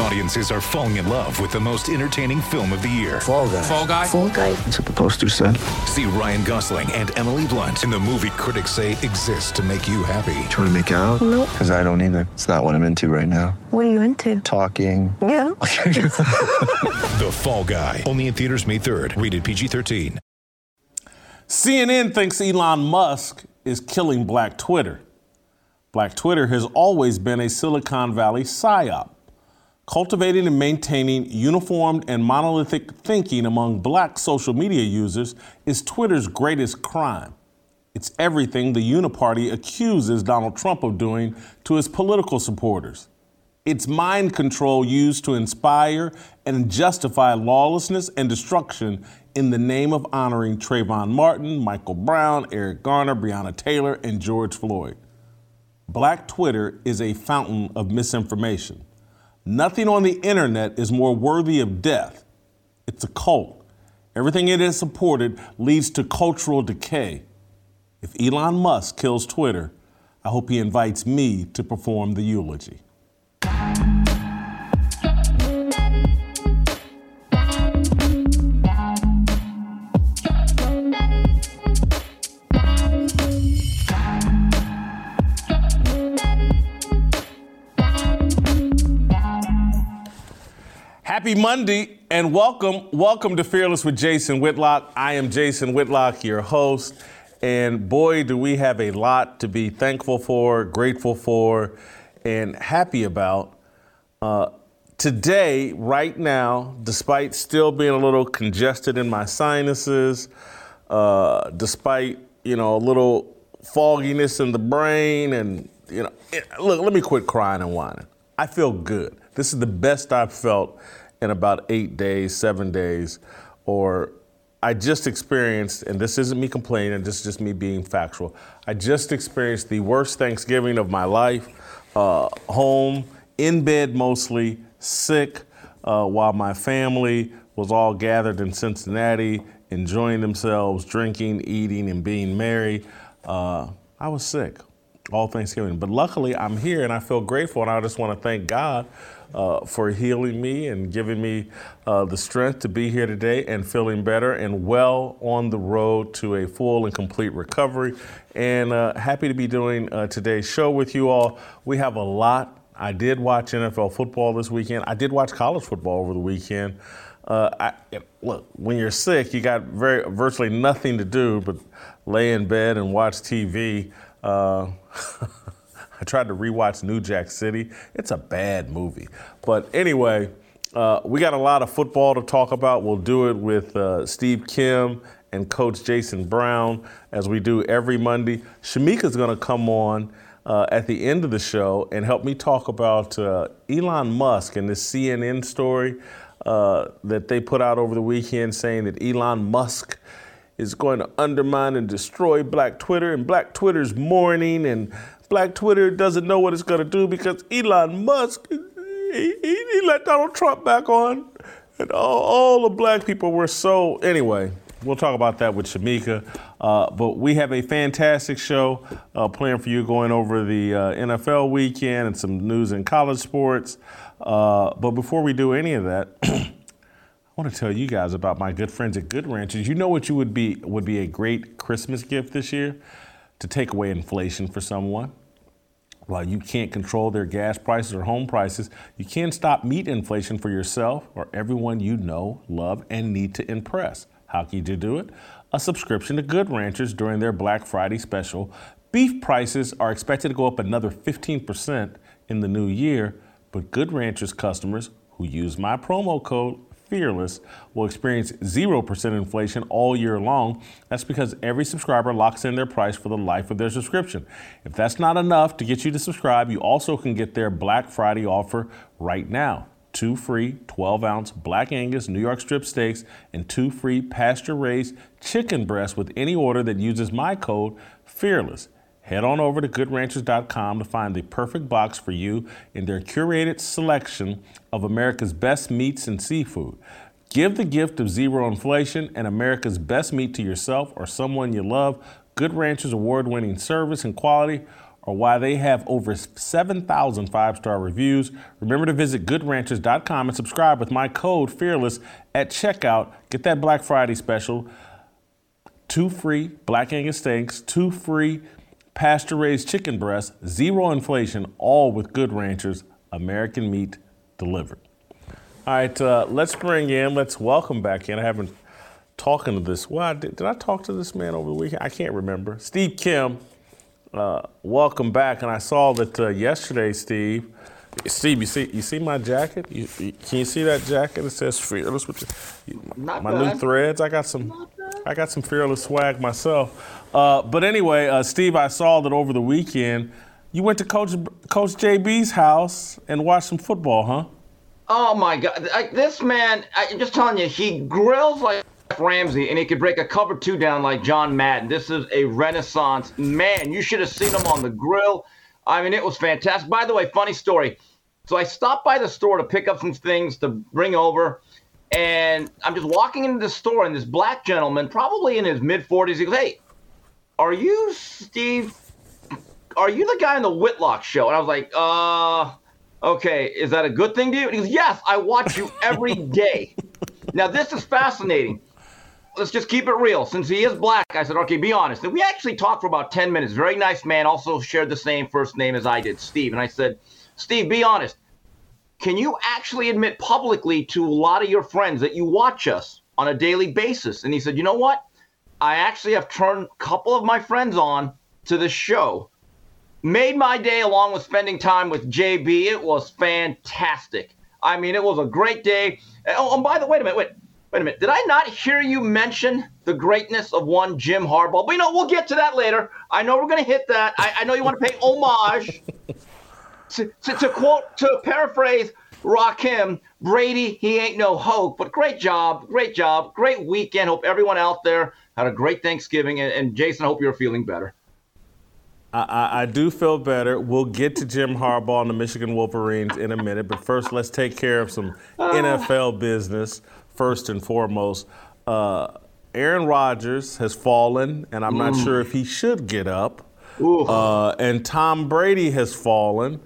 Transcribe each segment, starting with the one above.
Audiences are falling in love with the most entertaining film of the year. Fall guy. Fall guy. Fall guy. That's what the poster said. See Ryan Gosling and Emily Blunt in the movie critics say exists to make you happy. Trying to make it out? Nope. Because I don't either. It's not what I'm into right now. What are you into? Talking. Yeah. The Fall Guy. Only in theaters May 3rd. Rated PG-13. CNN thinks Elon Musk is killing Black Twitter. Black Twitter has always been a Silicon Valley psyop. Cultivating and maintaining uniformed and monolithic thinking among black social media users is Twitter's greatest crime. It's everything the Uniparty accuses Donald Trump of doing to his political supporters. It's mind control used to inspire and justify lawlessness and destruction in the name of honoring Trayvon Martin, Michael Brown, Eric Garner, Breonna Taylor, and George Floyd. Black Twitter is a fountain of misinformation. Nothing on the internet is more worthy of death. It's a cult. Everything it has supported leads to cultural decay. If Elon Musk kills Twitter, I hope he invites me to perform the eulogy. Happy Monday and welcome, welcome to Fearless with Jason Whitlock. I am Jason Whitlock, your host, and boy, do we have a lot to be thankful for, grateful for, and happy about. Uh, today, right now, despite still being a little congested in my sinuses, uh, despite you know a little fogginess in the brain, and you know, it, look, let me quit crying and whining. I feel good. This is the best I've felt in about eight days, seven days, or I just experienced, and this isn't me complaining, this is just me being factual. I just experienced the worst Thanksgiving of my life, uh, home, in bed mostly, sick, uh, while my family was all gathered in Cincinnati, enjoying themselves, drinking, eating, and being merry. Uh, I was sick all Thanksgiving. But luckily, I'm here and I feel grateful, and I just want to thank God uh, for healing me and giving me uh, the strength to be here today and feeling better and well on the road to a full and complete recovery. And uh, happy to be doing uh, today's show with you all. We have a lot. I did watch NFL football this weekend. I did watch college football over the weekend. Uh, I, look, when you're sick, you got very virtually nothing to do but lay in bed and watch TV. I tried to rewatch New Jack City. It's a bad movie. But anyway, uh, we got a lot of football to talk about. We'll do it with uh, Steve Kim and Coach Jason Brown as we do every Monday. Shamika's going to come on uh, at the end of the show and help me talk about uh, Elon Musk and this CNN story uh, that they put out over the weekend saying that Elon Musk is going to undermine and destroy Black Twitter, and Black Twitter's mourning, and Black Twitter doesn't know what it's going to do because Elon Musk, he, he, let Donald Trump back on, and all, all, the black people were so. Anyway, we'll talk about that with Shamika. Uh, but we have a fantastic show uh, planned for you going over the uh, NFL weekend and some news in college sports. Uh, but before we do any of that, I want to tell you guys about my good friends at Good Ranchers. You know what you would be would be a great Christmas gift this year? To take away inflation for someone. While you can't control their gas prices or home prices, you can stop meat inflation for yourself or everyone you know, love, and need to impress. How can you do it? A subscription to Good Ranchers during their Black Friday special. Beef prices are expected to go up another 15% in the new year, but Good Ranchers customers who use my promo code Fearless will experience 0% inflation all year long. That's because every subscriber locks in their price for the life of their subscription. If that's not enough to get you to subscribe, you also can get their Black Friday offer right now. Two free 12 ounce Black Angus New York strip steaks and two free pasture raised chicken breasts with any order that uses my code FEARLESS. Head on over to goodranchers.com to find the perfect box for you in their curated selection of America's best meats and seafood. Give the gift of zero inflation and America's best meat to yourself or someone you love. Good Ranchers award winning service and quality are why they have over 7,000 five star reviews. Remember to visit goodranchers.com and subscribe with my code FEARLESS at checkout. Get that Black Friday special. Two free Black Angus steaks, two free pasture raised chicken breasts, zero inflation, all with Good Ranchers, American meat delivered. All right, uh, let's bring in, let's welcome back in. I haven't talking to this. Well, did, did I talk to this man over the weekend? I can't remember. Steve Kim uh, welcome back. And I saw that uh, yesterday, Steve. Steve, you see, you see my jacket? You, you, can you see that jacket? It says "Fearless" with you, my, my new threads. I got some, I got some fearless swag myself. Uh, but anyway, uh, Steve, I saw that over the weekend you went to Coach Coach JB's house and watched some football, huh? Oh my God! I, this man, I'm just telling you, he grills like Ramsay, and he could break a cover two down like John Madden. This is a renaissance man. You should have seen him on the grill. I mean, it was fantastic. By the way, funny story. So I stopped by the store to pick up some things to bring over, and I'm just walking into the store, and this black gentleman, probably in his mid 40s, he goes, "Hey, are you Steve? Are you the guy on the Whitlock show?" And I was like, "Uh." Okay, is that a good thing to you? And he goes, Yes, I watch you every day. now, this is fascinating let's just keep it real. Since he is black, I said, okay, be honest. And we actually talked for about 10 minutes. Very nice man, also shared the same first name as I did, Steve. And I said, Steve, be honest. Can you actually admit publicly to a lot of your friends that you watch us on a daily basis? And he said, you know what? I actually have turned a couple of my friends on to the show. Made my day along with spending time with JB. It was fantastic. I mean, it was a great day. Oh, oh, and by the way, wait a minute, wait. Wait a minute. Did I not hear you mention the greatness of one Jim Harbaugh? But you know, we'll get to that later. I know we're going to hit that. I, I, know you want to pay homage. to, to, to, quote, to paraphrase Rakim, Brady, he ain't no hope. But great job. Great job. Great weekend. Hope everyone out there had a great Thanksgiving. And, and Jason, I hope you're feeling better. I, I, do feel better. We'll get to Jim Harbaugh and the Michigan Wolverines in a minute, but first, let's take care of some uh, NFL business first and foremost. Uh, Aaron Rodgers has fallen, and I'm not sure if he should get up. Uh, and Tom Brady has fallen,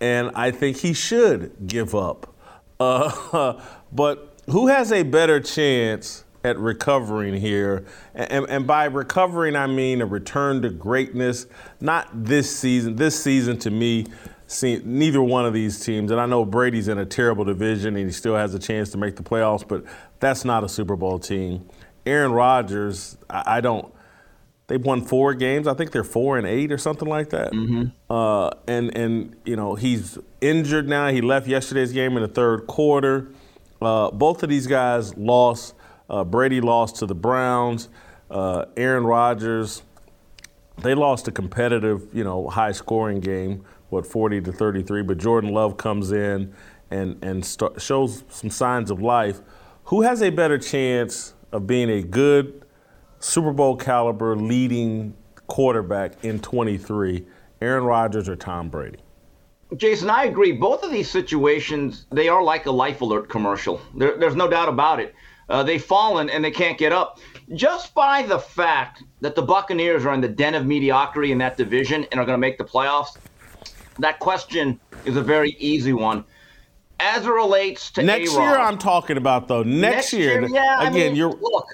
and I think he should give up. Uh, but who has a better chance at recovering here? And, and, by recovering, I mean a return to greatness, not this season. This season, to me, see neither one of these teams, and I know Brady's in a terrible division and he still has a chance to make the playoffs, but that's not a Super Bowl team. Aaron Rodgers, I, I don't. They've won four games. I think they're four and eight or something like that. Mm-hmm. Uh, and and you know he's injured now. He left yesterday's game in the third quarter. Uh, both of these guys lost. Uh, Brady lost to the Browns. Uh, Aaron Rodgers, they lost a competitive, you know, high-scoring game what 40 to 33. But Jordan Love comes in and and shows some signs of life. Who has a better chance of being a good Super Bowl caliber leading quarterback in 23? Aaron Rodgers or Tom Brady? Jason, I agree. Both of these situations, they are like a life alert commercial. There, there's no doubt about it. Uh, they've fallen and they can't get up. Just by the fact that the Buccaneers are in the den of mediocrity in that division and are going to make the playoffs, that question is a very easy one. As it relates to next A-Rod, year, I'm talking about though. Next, next year, year, yeah. Again, I mean, you're look.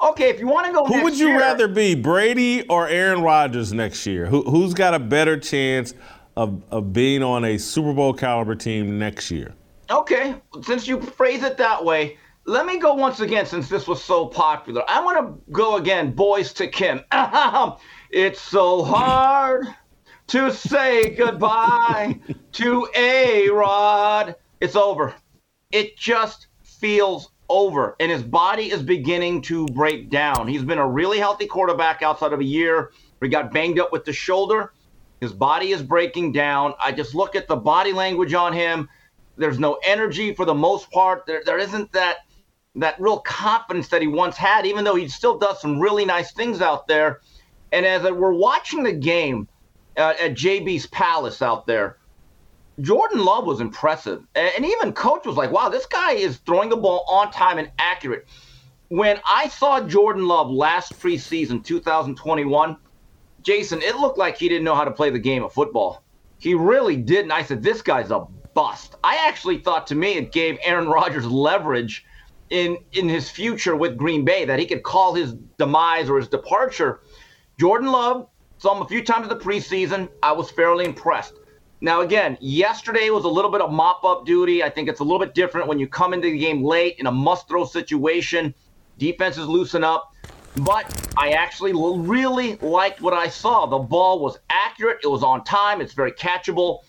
Okay, if you want to go, who would you year, rather be, Brady or Aaron Rodgers next year? Who, who's got a better chance of, of being on a Super Bowl caliber team next year? Okay, since you phrase it that way, let me go once again since this was so popular. I want to go again, boys to Kim. it's so hard to say goodbye to A Rod. It's over. It just feels over. And his body is beginning to break down. He's been a really healthy quarterback outside of a year where he got banged up with the shoulder. His body is breaking down. I just look at the body language on him. There's no energy for the most part. There, there isn't that that real confidence that he once had, even though he still does some really nice things out there. And as we're watching the game, uh, at JB's Palace out there. Jordan Love was impressive. And even coach was like, wow, this guy is throwing the ball on time and accurate. When I saw Jordan Love last preseason, 2021, Jason, it looked like he didn't know how to play the game of football. He really didn't. I said, this guy's a bust. I actually thought to me it gave Aaron Rodgers leverage in in his future with Green Bay that he could call his demise or his departure. Jordan Love saw him a few times in the preseason. I was fairly impressed. Now, again, yesterday was a little bit of mop up duty. I think it's a little bit different when you come into the game late in a must throw situation. Defenses loosen up. But I actually really liked what I saw. The ball was accurate, it was on time, it's very catchable.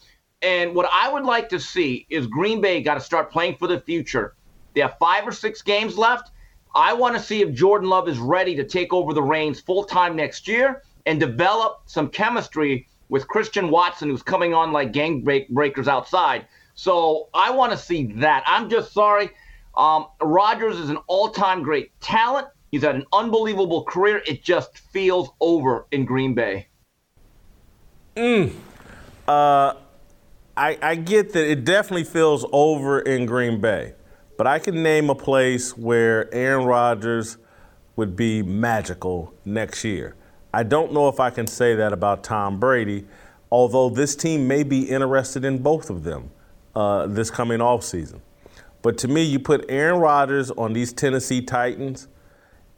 And what I would like to see is Green Bay got to start playing for the future. They have five or six games left. I want to see if Jordan Love is ready to take over the reins full time next year and develop some chemistry with Christian Watson, who's coming on like gang breakers outside. So I want to see that. I'm just sorry. Um, Rodgers is an all time great talent. He's had an unbelievable career. It just feels over in Green Bay. Mm. Uh, I, I get that it definitely feels over in Green Bay, but I can name a place where Aaron Rodgers would be magical next year. I don't know if I can say that about Tom Brady, although this team may be interested in both of them uh, this coming off season. But to me, you put Aaron Rodgers on these Tennessee Titans,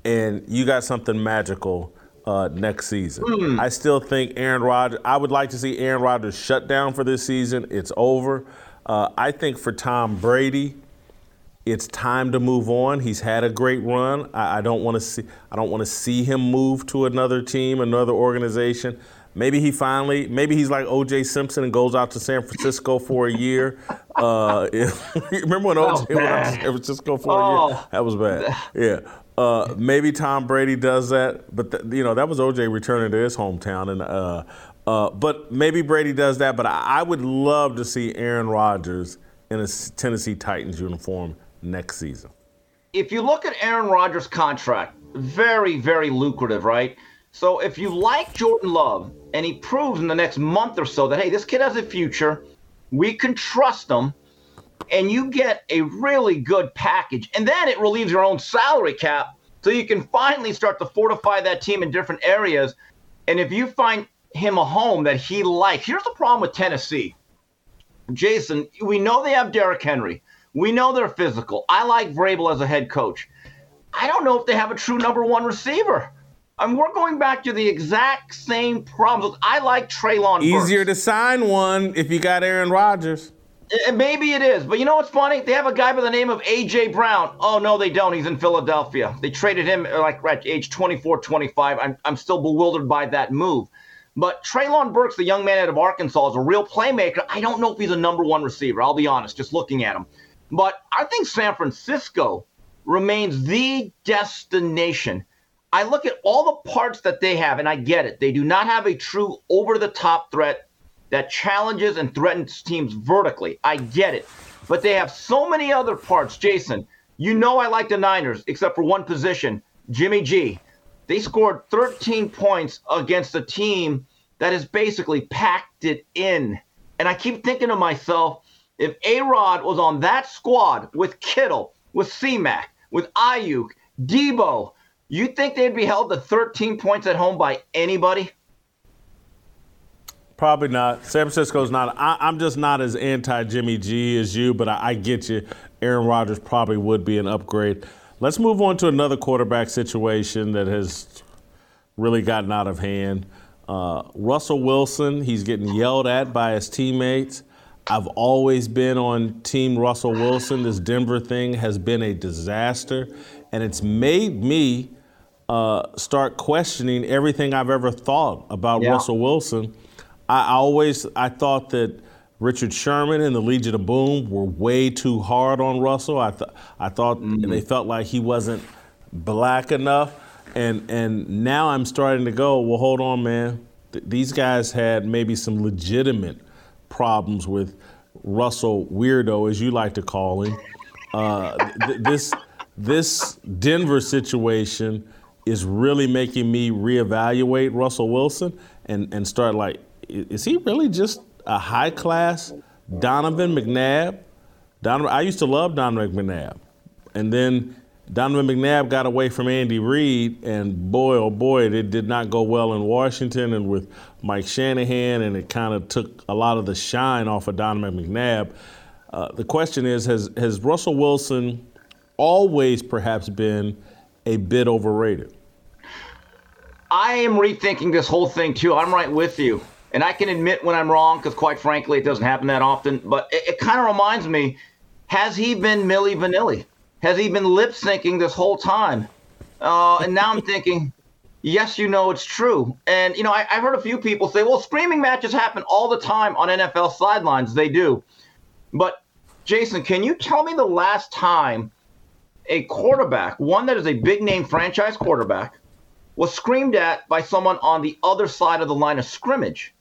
and you got something magical uh, next season. Mm. I still think Aaron Rodgers. I would like to see Aaron Rodgers shut down for this season. It's over. Uh, I think for Tom Brady, it's time to move on. He's had a great run. I, I don't want to see. I don't want to see him move to another team, another organization. Maybe he finally. Maybe he's like O.J. Simpson and goes out to San Francisco for a year. Uh, remember when O.J. went out to San Francisco for oh. a year? Oh. That was bad. Yeah. Uh, maybe Tom Brady does that, but th- you know that was O.J. returning to his hometown, and uh, uh, but maybe Brady does that. But I, I would love to see Aaron Rodgers in a Tennessee Titans uniform next season. If you look at Aaron Rodgers' contract, very, very lucrative, right? So if you like Jordan Love and he proves in the next month or so that, hey, this kid has a future, we can trust him, and you get a really good package, and then it relieves your own salary cap so you can finally start to fortify that team in different areas. And if you find him a home that he likes, here's the problem with Tennessee. Jason, we know they have Derrick Henry. We know they're physical. I like Vrabel as a head coach. I don't know if they have a true number one receiver. I mean, we're going back to the exact same problems. I like Treylon. Easier to sign one if you got Aaron Rodgers. Maybe it is, but you know what's funny? They have a guy by the name of AJ Brown. Oh no, they don't. He's in Philadelphia. They traded him uh, like at age 24, 25. I'm I'm still bewildered by that move. But Treylon Burks, the young man out of Arkansas, is a real playmaker. I don't know if he's a number one receiver. I'll be honest, just looking at him. But I think San Francisco remains the destination. I look at all the parts that they have, and I get it. They do not have a true over the top threat that challenges and threatens teams vertically. I get it. But they have so many other parts. Jason, you know I like the Niners, except for one position Jimmy G. They scored 13 points against a team that has basically packed it in. And I keep thinking to myself, if A Rod was on that squad with Kittle, with CMAC, with Aiyuk, Debo, you think they'd be held to 13 points at home by anybody? Probably not. San Francisco's not. I, am just not as anti Jimmy G as you, but I, I get you. Aaron Rodgers probably would be an upgrade. Let's move on to another quarterback situation that has really gotten out of hand. Uh, Russell Wilson, he's getting yelled at by his teammates. I've always been on Team Russell Wilson. This Denver thing has been a disaster, and it's made me uh, start questioning everything I've ever thought about yeah. Russell Wilson. I always I thought that Richard Sherman and the Legion of Boom were way too hard on Russell. I thought I thought mm-hmm. they felt like he wasn't black enough, and and now I'm starting to go. Well, hold on, man. Th- these guys had maybe some legitimate problems with Russell Weirdo, as you like to call him. Uh, th- this this Denver situation is really making me reevaluate Russell Wilson and, and start like, is he really just a high class Donovan McNabb. Donovan, I used to love Donovan McNabb, and then Donovan McNabb got away from Andy Reid, and boy, oh boy, it did not go well in Washington and with Mike Shanahan, and it kind of took a lot of the shine off of Donovan McNabb. Uh, the question is, has has Russell Wilson always perhaps been a bit overrated? I am rethinking this whole thing too. I'm right with you. And I can admit when I'm wrong because, quite frankly, it doesn't happen that often. But it, it kind of reminds me has he been Milli Vanilli? Has he been lip syncing this whole time? Uh, and now I'm thinking, yes, you know it's true. And, you know, I, have heard a few people say, well, screaming matches happen all the time on NFL sidelines. They do. But, Jason, can you tell me the last time a quarterback, one that is a big name franchise quarterback, was screamed at by someone on the other side of the line of scrimmage?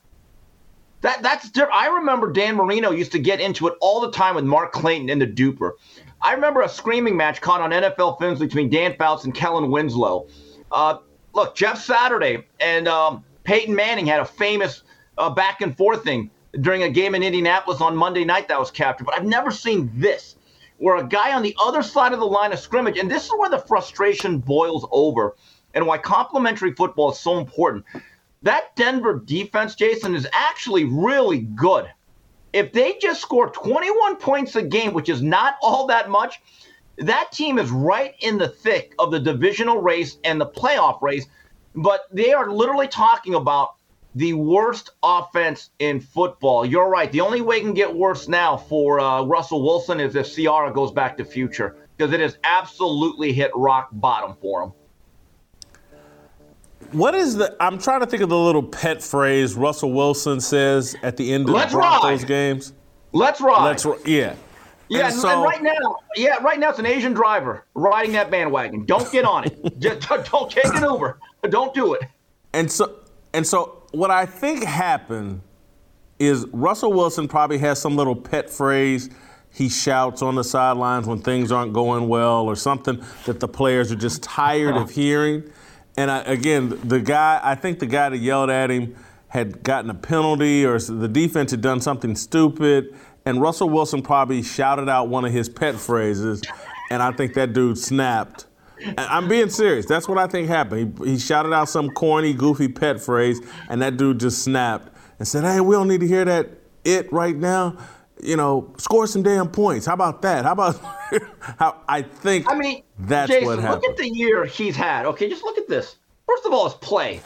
That that's. I remember Dan Marino used to get into it all the time with Mark Clayton in the Duper. I remember a screaming match caught on NFL films between Dan Fouts and Kellen Winslow. Uh, look, Jeff Saturday and um, Peyton Manning had a famous uh, back and forth thing during a game in Indianapolis on Monday night that was captured. But I've never seen this, where a guy on the other side of the line of scrimmage, and this is where the frustration boils over, and why complementary football is so important that Denver defense, Jason, is actually really good. If they just score 21 points a game, which is not all that much, that team is right in the thick of the divisional race and the playoff race. But they are literally talking about the worst offense in football. You're right. The only way it can get worse now for uh, Russell Wilson is if Ciara goes back to future because it has absolutely hit rock bottom for him. What is the? I'm trying to think of the little pet phrase Russell Wilson says at the end of Let's the Broncos ride. games. Let's ride. Let's yeah. Yeah, And so- and right now, yeah, right now it's an Asian driver riding that bandwagon. Don't get on it. Just don't take it over. Don't do it. And so and so what I think happened is Russell Wilson probably has some little pet phrase he shouts on the sidelines when things aren't going well or something that the players are just tired of hearing. And I, again, the guy, I think the guy that yelled at him had gotten a penalty or the defense had done something stupid. And Russell Wilson probably shouted out one of his pet phrases. And I think that dude snapped. I'm being serious. That's what I think happened. He, he shouted out some corny, goofy pet phrase, and that dude just snapped and said, Hey, we don't need to hear that it right now. You know, score some damn points. How about that? How about how I think I mean, that's Jason, what happened. look at the year he's had. Okay, just look at this. First of all, his play.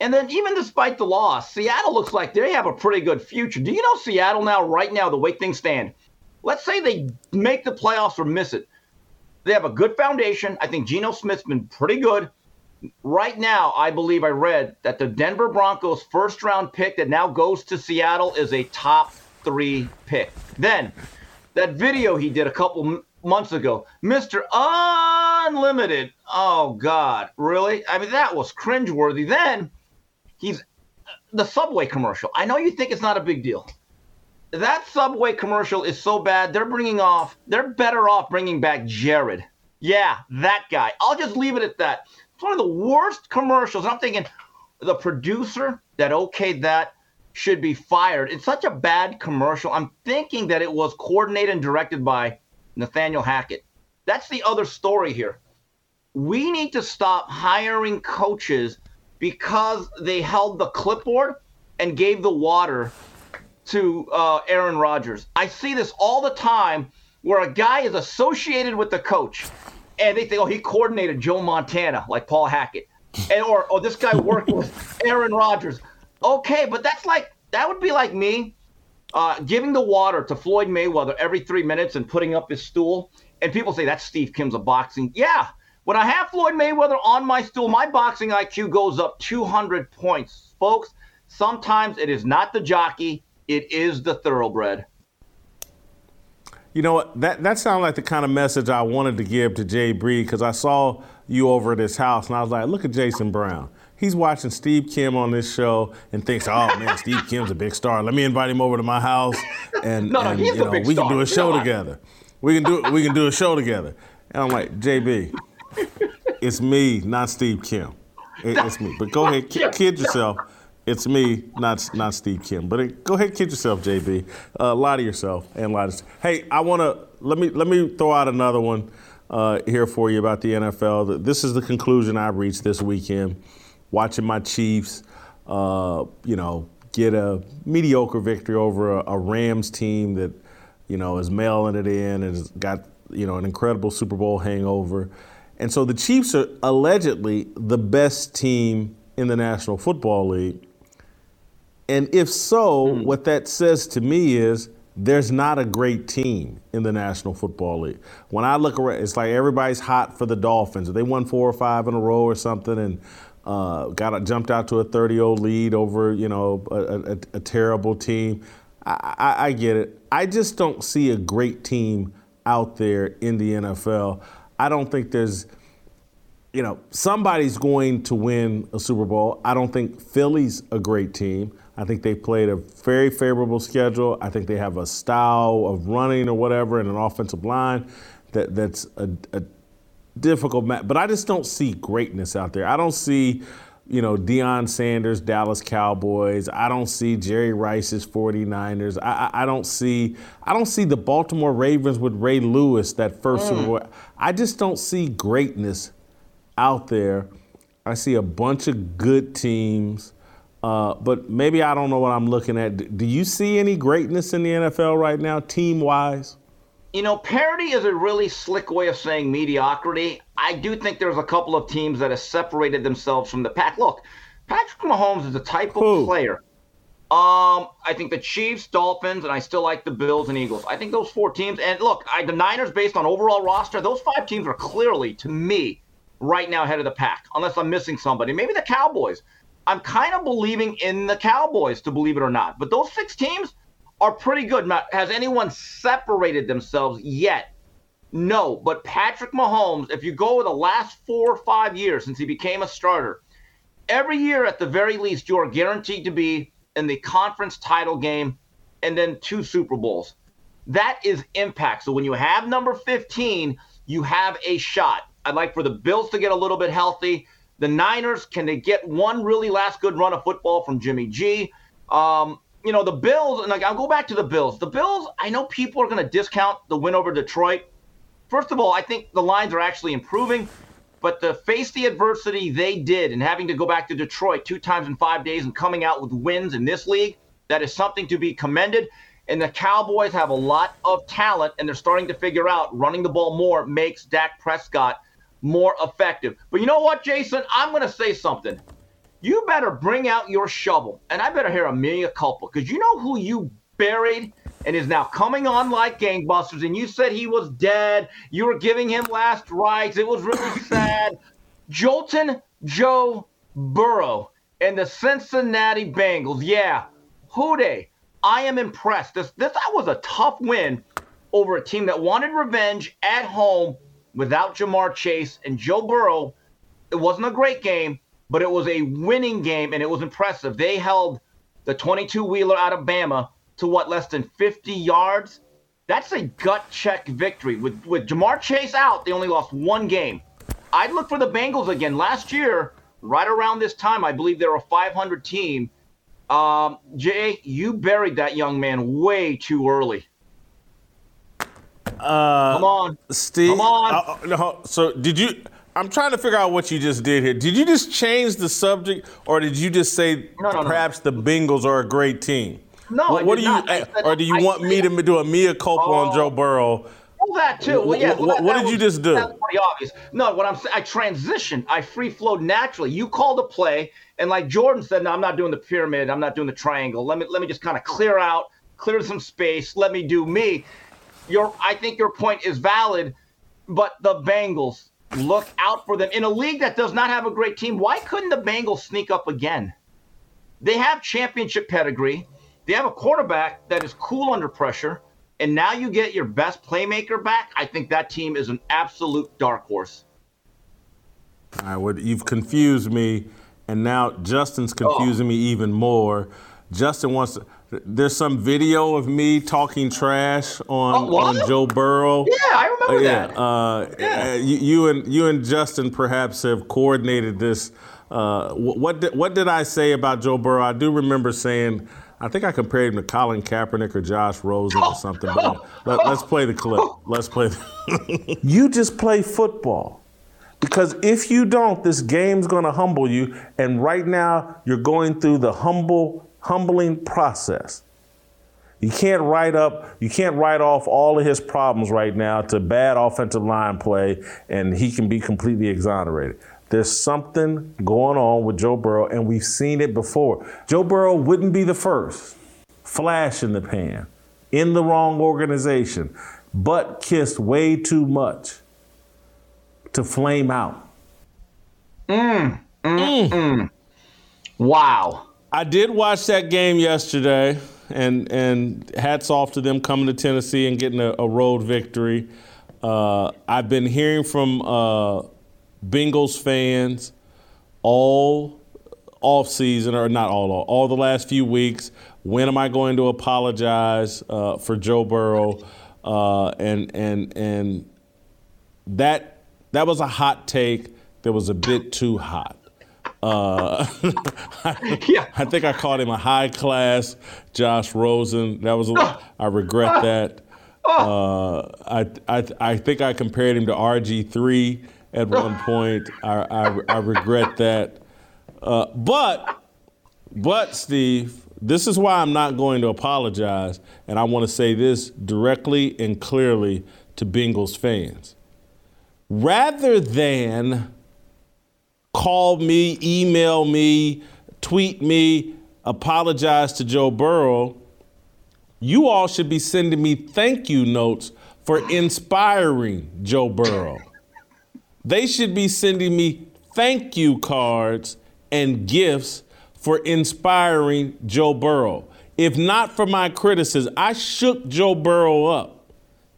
And then even despite the loss, Seattle looks like they have a pretty good future. Do you know Seattle now, right now, the way things stand? Let's say they make the playoffs or miss it. They have a good foundation. I think Geno Smith's been pretty good. Right now, I believe I read that the Denver Broncos first round pick that now goes to Seattle is a top three pick. Then, that video he did a couple months ago, Mr. Unlimited. Oh, God. Really? I mean, that was cringeworthy. Then, he's uh, the Subway commercial. I know you think it's not a big deal. That Subway commercial is so bad, they're bringing off, they're better off bringing back Jared. Yeah, that guy. I'll just leave it at that. It's one of the worst commercials. And I'm thinking the producer that okayed that should be fired. It's such a bad commercial. I'm thinking that it was coordinated and directed by Nathaniel Hackett. That's the other story here. We need to stop hiring coaches because they held the clipboard and gave the water to uh, Aaron Rodgers. I see this all the time where a guy is associated with the coach and they think, oh, he coordinated Joe Montana like Paul Hackett. And, or, or this guy worked with Aaron Rodgers. Okay, but that's like, that would be like me uh, giving the water to Floyd Mayweather every three minutes and putting up his stool. And people say, that's Steve Kim's a boxing. Yeah. When I have Floyd Mayweather on my stool, my boxing IQ goes up 200 points. Folks, sometimes it is not the jockey, it is the thoroughbred. You know what? That that sounded like the kind of message I wanted to give to Jay Breed because I saw you over at his house and I was like, look at Jason Brown. He's watching Steve Kim on this show and thinks, oh man, Steve Kim's a big star. Let me invite him over to my house and, No, no, and, you know, we can do a show together. We can do we can do a show together. And I'm like, JB, it's me, not Steve Kim. It- it's me. But go ahead, ki- kid yourself. It's me, not not Steve Kim. But it, go ahead, kid yourself, JB. Uh, lie to yourself and lie to. Hey, I want to let me let me throw out another one uh, here for you about the NFL. This is the conclusion I reached this weekend, watching my Chiefs. Uh, you know, get a mediocre victory over a, a Rams team that, you know, is mailing it in and has got you know an incredible Super Bowl hangover. And so the Chiefs are allegedly the best team in the National Football League. And if so, mm. what that says to me is there's not a great team in the National Football League. When I look around, it's like everybody's hot for the Dolphins. They won four or five in a row or something, and uh, got jumped out to a 30-0 lead over you know a, a, a terrible team. I, I, I get it. I just don't see a great team out there in the NFL. I don't think there's you know, somebody's going to win a Super Bowl. I don't think Philly's a great team. I think they played a very favorable schedule. I think they have a style of running or whatever and an offensive line that, that's a, a difficult match. But I just don't see greatness out there. I don't see, you know, Deion Sanders, Dallas Cowboys. I don't see Jerry Rice's 49ers. I, I, I don't see I don't see the Baltimore Ravens with Ray Lewis that first mm. Super Bowl. I just don't see greatness out there. I see a bunch of good teams, uh, but maybe I don't know what I'm looking at. Do you see any greatness in the NFL right now, team wise? You know, parity is a really slick way of saying mediocrity. I do think there's a couple of teams that have separated themselves from the pack. Look, Patrick Mahomes is the type of player. Um, I think the Chiefs, Dolphins, and I still like the Bills and Eagles. I think those four teams. And look, I, the Niners, based on overall roster, those five teams are clearly, to me, right now ahead of the pack, unless I'm missing somebody. Maybe the Cowboys. I'm kind of believing in the Cowboys, to believe it or not. But those six teams are pretty good. has anyone separated themselves yet? No. But Patrick Mahomes, if you go the last four or five years since he became a starter, every year at the very least, you are guaranteed to be in the conference title game and then two Super Bowls. That is impact. So when you have number 15, you have a shot. I'd like for the Bills to get a little bit healthy. The Niners, can they get one really last good run of football from Jimmy G? Um, you know, the Bills, and like, I'll go back to the Bills. The Bills, I know people are going to discount the win over Detroit. First of all, I think the lines are actually improving, but to face the adversity they did and having to go back to Detroit two times in five days and coming out with wins in this league, that is something to be commended. And the Cowboys have a lot of talent, and they're starting to figure out running the ball more makes Dak Prescott more effective. But you know what, Jason? I'm going to say something. You better bring out your shovel, and I better hear a mea culpa, because you know who you buried and is now coming on like gangbusters. And you said he was dead. You were giving him last rites. It was really sad. Joltin' Joe Burrow and the Cincinnati Bengals. Yeah, who they? I am impressed. This this that was a tough win over a team that wanted revenge at home without Ja'Marr Chase and Joe Burrow. It wasn't a great game, but it was a winning game and it was impressive. They held the 22 wheeler out of Bama to what, less than 50 yards? That's a gut check victory. With, with Ja'Marr Chase out, they only lost one game. I'd look for the Bengals again. Last year, right around this time, I believe they were a 500 team. Um, Jay, you buried that young man way too early. Uh, Come on, Steve. Come on. Uh, uh, no, so did you? I'm trying to figure out what you just did here. Did you just change the subject, or did you just say no, no, perhaps no. the Bengals are a great team? No, what, what do you? Eh, said, or do you want me to do a mea culpa oh, on Joe Burrow? Well, that too. Well, yeah. Well, what, that, what did was, you just do? That's pretty obvious. No, what I'm saying, I transitioned. I free flowed naturally. You called a play, and like Jordan said, no, I'm not doing the pyramid. I'm not doing the triangle. Let me let me just kind of clear out, clear some space. Let me do me your I think your point is valid, but the Bengals look out for them in a league that does not have a great team. Why couldn't the Bengals sneak up again? They have championship pedigree. They have a quarterback that is cool under pressure. And now you get your best playmaker back. I think that team is an absolute dark horse. All right, well, you've confused me, and now Justin's oh. confusing oh. me even more Justin wants to. There's some video of me talking trash on, Oh, on Joe Burrow. Yeah, I remember yeah, that. Uh, Yeah. uh, you, you and you and Justin perhaps have coordinated this. Uh, what did, what did I say about Joe Burrow? I do remember saying. I think I compared him to Colin Kaepernick or Josh Rosen or something. But uh, let, us play the clip. Let's play. The you just play football. Because if you don't, this game's going to humble you. And right now, you're going through the humble, humbling process. You can't write up, you can't write off all of his problems right now to bad offensive line play, and he can be completely exonerated. There's something going on with Joe Burrow, and we've seen it before. Joe Burrow wouldn't be the first. Flash in the pan, in the wrong organization, but kissed way too much to flame out. Mmm. Wow. I did watch that game yesterday, and and hats off to them coming to Tennessee and getting a, a road victory. Uh, I've been hearing from uh, Bengals fans all off season, or not all, all the last few weeks. When am I going to apologize uh, for Joe Burrow? Uh, and and and that that was a hot take. That was a bit too hot. Uh, Yeah. I think I called him a high class Josh Rosen. That was a, I regret that. Uh, I, I I think I compared him to RG three at one point. I I, I regret that. Uh, but but Steve, this is why I'm not going to apologize, and I want to say this directly and clearly to Bengals fans. Rather than call me, email me, tweet me, apologize to Joe Burrow, you all should be sending me thank you notes for inspiring Joe Burrow. They should be sending me thank you cards and gifts for inspiring Joe Burrow. If not for my criticism, I shook Joe Burrow up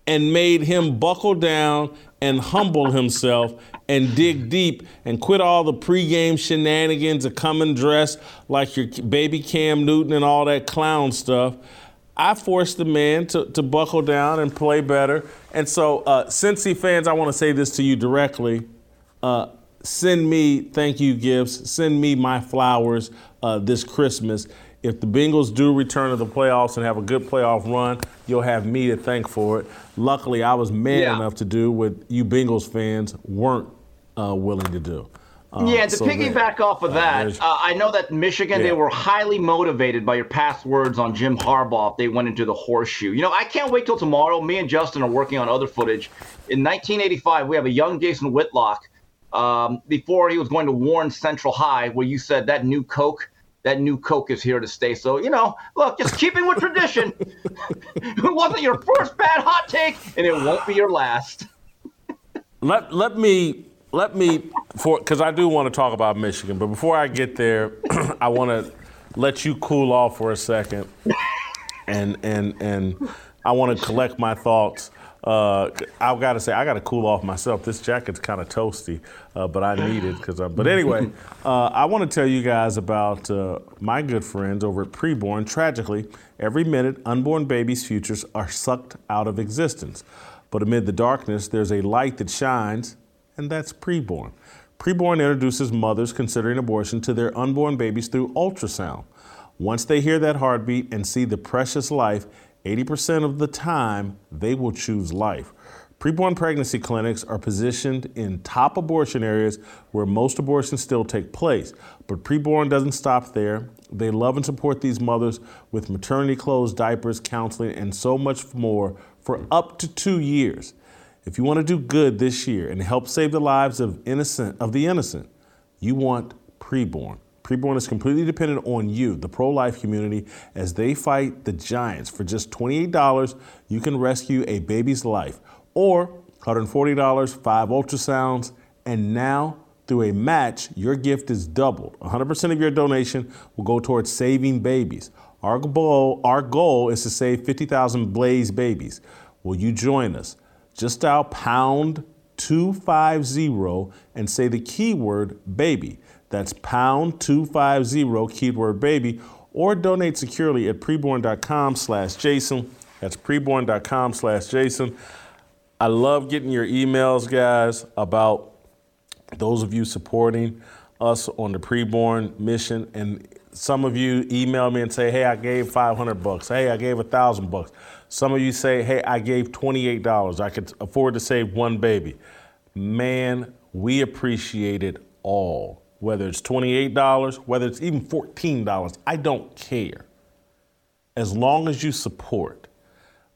and made him buckle down and humble himself and dig deep and quit all the pregame shenanigans of coming dressed like your baby Cam Newton and all that clown stuff. I forced the man to, to buckle down and play better. And so, uh, Cincy fans, I want to say this to you directly. Uh, send me thank you gifts. Send me my flowers uh, this Christmas. If the Bengals do return to the playoffs and have a good playoff run, you'll have me to thank for it. Luckily, I was man Yeah. enough to do what you Bengals fans weren't uh, willing to do. Uh, Yeah, to so piggyback off of that, there's- uh, I know that Michigan, Yeah. they were highly motivated by your past words on Jim Harbaugh they went into the horseshoe. You know, I can't wait till tomorrow. Me and Justin are working on other footage. In 1985, we have a young Jason Whitlock um, before he was going to Warren Central High, where you said that new Coke. That new Coke is here to stay. So, you know, look, just keeping with tradition. it wasn't your first bad hot take, and it won't be your last. Let let me let me for because I do want to talk about Michigan, but before I get there, I want to let you cool off for a second, and and and I want to collect my thoughts. Uh, I've got to say I got to cool off myself. This jacket's kind of toasty, uh, but I need it because I'm. But anyway, uh, I want to tell you guys about uh, my good friends over at Preborn. Tragically, every minute unborn babies' futures are sucked out of existence. But amid the darkness, there's a light that shines, and that's preborn. Preborn introduces mothers considering abortion to their unborn babies through ultrasound. Once they hear that heartbeat and see the precious life, 80% of the time they will choose life. Preborn pregnancy clinics are positioned in top abortion areas where most abortions still take place. But preborn doesn't stop there. They love and support these mothers with maternity clothes, diapers, counseling, and so much more for up to two years. If you want to do good this year and help save the lives of innocent of the innocent, you want preborn. Preborn is completely dependent on you, the pro-life community, as they fight the giants. For just $28, you can rescue a baby's life, or $140, five ultrasounds, and now through a match, your gift is doubled. 100% of your donation will go towards saving babies. Our goal, our goal is to save 50,000 Blaze babies. Will you join us? Just dial pound 250 and say the keyword baby. That's pound 250 keyword baby. or donate securely at preborn.com slash Jason. That's preborn.com slash Jason. I love getting your emails, guys, about those of you supporting us on the preborn mission. And some of you email me and say, hey, I gave 500 bucks. Hey, I gave a thousand bucks. Some of you say, hey, I gave $28. I could afford to save one baby. Man, we appreciate it all. Whether it's $28, whether it's even $14, I don't care. As long as you support,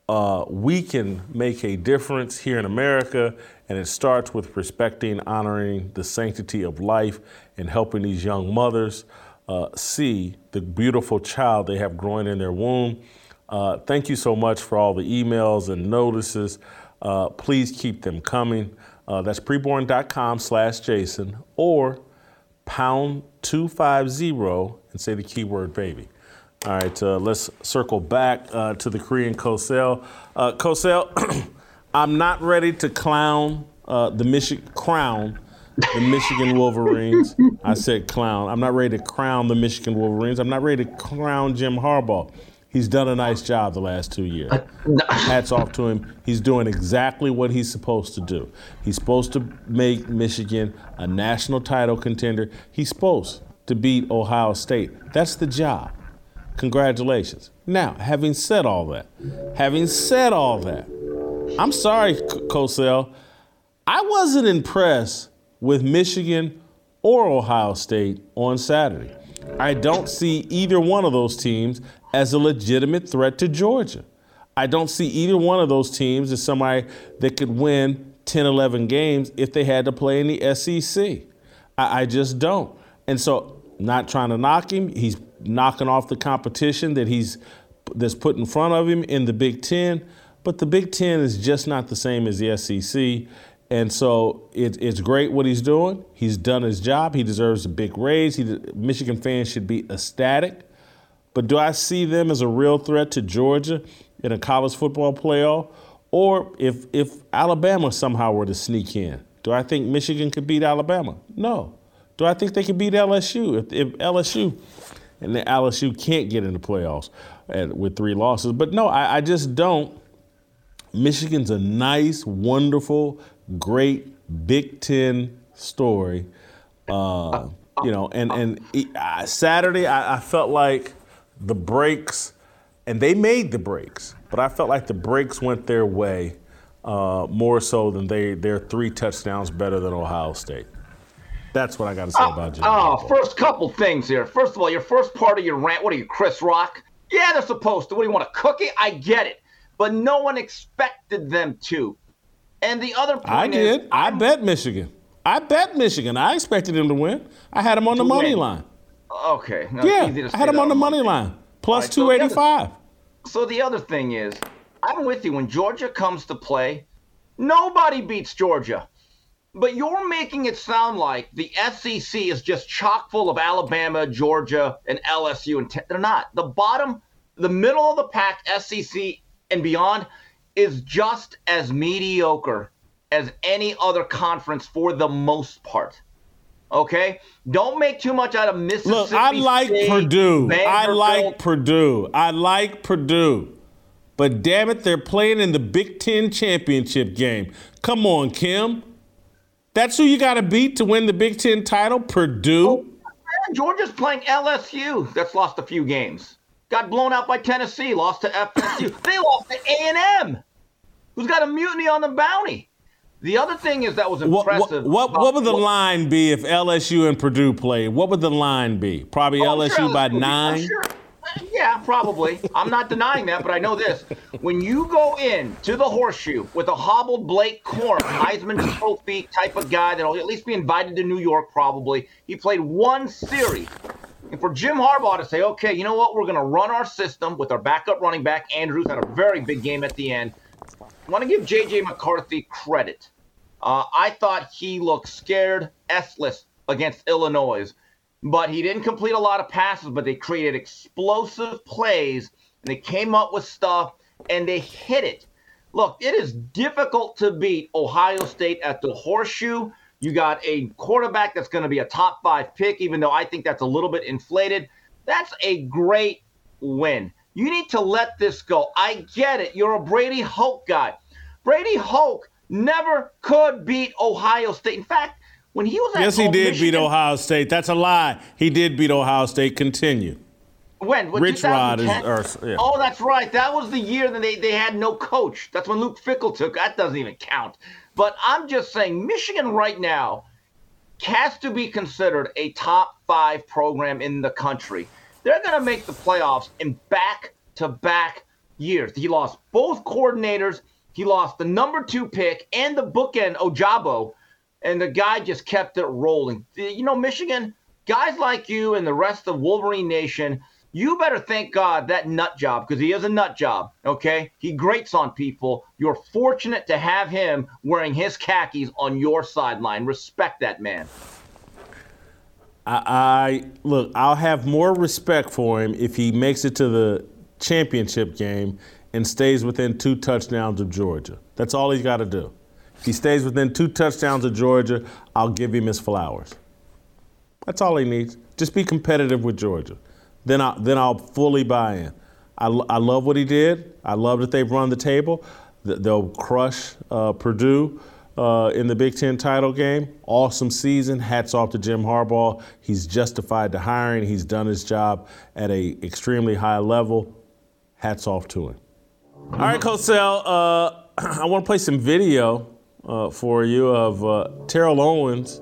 uh, we can make a difference here in America, and it starts with respecting, honoring the sanctity of life, and helping these young mothers uh, see the beautiful child they have growing in their womb. Uh, thank you so much for all the emails and notices. Uh, please keep them coming. Uh, that's preborn.com slash Jason or pound 250 and say the keyword baby. All right, uh, let's circle back uh, to the Korean Cosell. Uh, Cosell, I'm not ready to clown uh, the Michigan crown the Michigan Wolverines. I said clown. I'm not ready to crown the Michigan Wolverines. I'm not ready to crown Jim Harbaugh. He's done a nice job the last two years. Hats off to him. He's doing exactly what he's supposed to do. He's supposed to make Michigan a national title contender. He's supposed to beat Ohio State. That's the job. Congratulations. Now, having said all that, having said all that, I'm sorry, Cosell. I wasn't impressed with Michigan or Ohio State on Saturday. I don't see either one of those teams as a legitimate threat to Georgia. I don't see either one of those teams as somebody that could win 10, 11 games if they had to play in the SEC. I, I just don't. And so, not trying to knock him, he's knocking off the competition that he's that's put in front of him in the Big Ten. But the Big Ten is just not the same as the SEC. And so it, it's great what he's doing. He's done his job. He deserves a big raise. He, Michigan fans should be ecstatic. But do I see them as a real threat to Georgia in a college football playoff? Or if, if Alabama somehow were to sneak in, do I think Michigan could beat Alabama? No. Do I think they could beat LSU? If, if LSU and the LSU can't get in the playoffs at, with three losses. But no, I, I just don't. Michigan's a nice, wonderful, great Big Ten story. Uh, you know, and and uh, Saturday I, I, felt like the breaks, and they made the breaks, but I felt like the breaks went their way uh, more so than they their three touchdowns better than Ohio State. That's what I got to say about Jimmy. Oh, first couple things here. First of all, your first part of your rant. What are you, Chris Rock? Yeah, they're supposed to. What do you want a cookie? I get it, but no one expected them to. And the other point I did. Is, I bet Michigan. I bet Michigan. I expected them to win. I had them on the money win. line. Okay. No, yeah, I had them on the money line. Plus right, 285. So the, so the other thing is, I'm with you. When Georgia comes to play, nobody beats Georgia. But you're making it sound like the SEC is just chock full of Alabama, Georgia, and LSU. And t- they're not. The bottom, the middle of the pack, SEC and beyond, is just as mediocre as any other conference for the most part. Okay, don't make too much out of Mississippi. Look, I like State, Purdue. I like Purdue. I like Purdue. But damn it, they're playing in the Big Ten championship game. Come on, Kim. That's who you got to beat to win the Big Ten title. Purdue. Oh, Georgia's playing LSU. That's lost a few games. Got blown out by Tennessee. Lost to FSU. they lost to A and M, who's got a mutiny on the bounty. The other thing is that was impressive. What, what, what would the line be if LSU and Purdue played? What would the line be? Probably oh, LSU sure by nine. Sure. Yeah, probably. I'm not denying that, but I know this. When you go in to the horseshoe with a hobbled Blake Corum, Heisman Trophy type of guy that'll at least be invited to New York, probably. He played one series. And for Jim Harbaugh to say, okay, you know what? We're going to run our system with our backup running back. Andrews had a very big game at the end. Want to give J.J. McCarthy credit. Uh, I thought he looked scared, S-less against Illinois, but he didn't complete a lot of passes, but they created explosive plays, and they came up with stuff, and they hit it. Look, it is difficult to beat Ohio State at the horseshoe. You got a quarterback that's going to be a top five pick, even though I think that's a little bit inflated. That's a great win. You need to let this go. I get it. You're a Brady Hoke guy. Brady Hoke never could beat Ohio State. In fact, when he was at yes, he did Michigan, beat Ohio State. That's a lie. He did beat Ohio State. Continue. When? What, Rich Rod is. Or, yeah. Oh, that's right. That was the year that they, they had no coach. That's when Luke Fickell took. That doesn't even count. But I'm just saying, Michigan right now has to be considered a top five program in the country. They're going to make the playoffs in back to back years. He lost both coordinators. He lost the number two pick and the bookend Ojabo, and the guy just kept it rolling. You know, Michigan, guys like you and the rest of Wolverine Nation, you better thank God that nut job because he is a nut job. Okay, he grates on people. You're fortunate to have him wearing his khakis on your sideline. Respect that man. I, I look. I'll have more respect for him if he makes it to the championship game and stays within two touchdowns of Georgia. That's all he's got to do. If he stays within two touchdowns of Georgia, I'll give him his flowers. That's all he needs. Just be competitive with Georgia. Then I then I'll fully buy in. I, I love what he did. I love that they've run the table. They'll crush uh, Purdue uh, in the Big Ten title game. Awesome season. Hats off to Jim Harbaugh. He's justified the hiring. He's done his job at a extremely high level. Hats off to him. All right, Cosell, uh, I want to play some video uh, for you of uh, Terrell Owens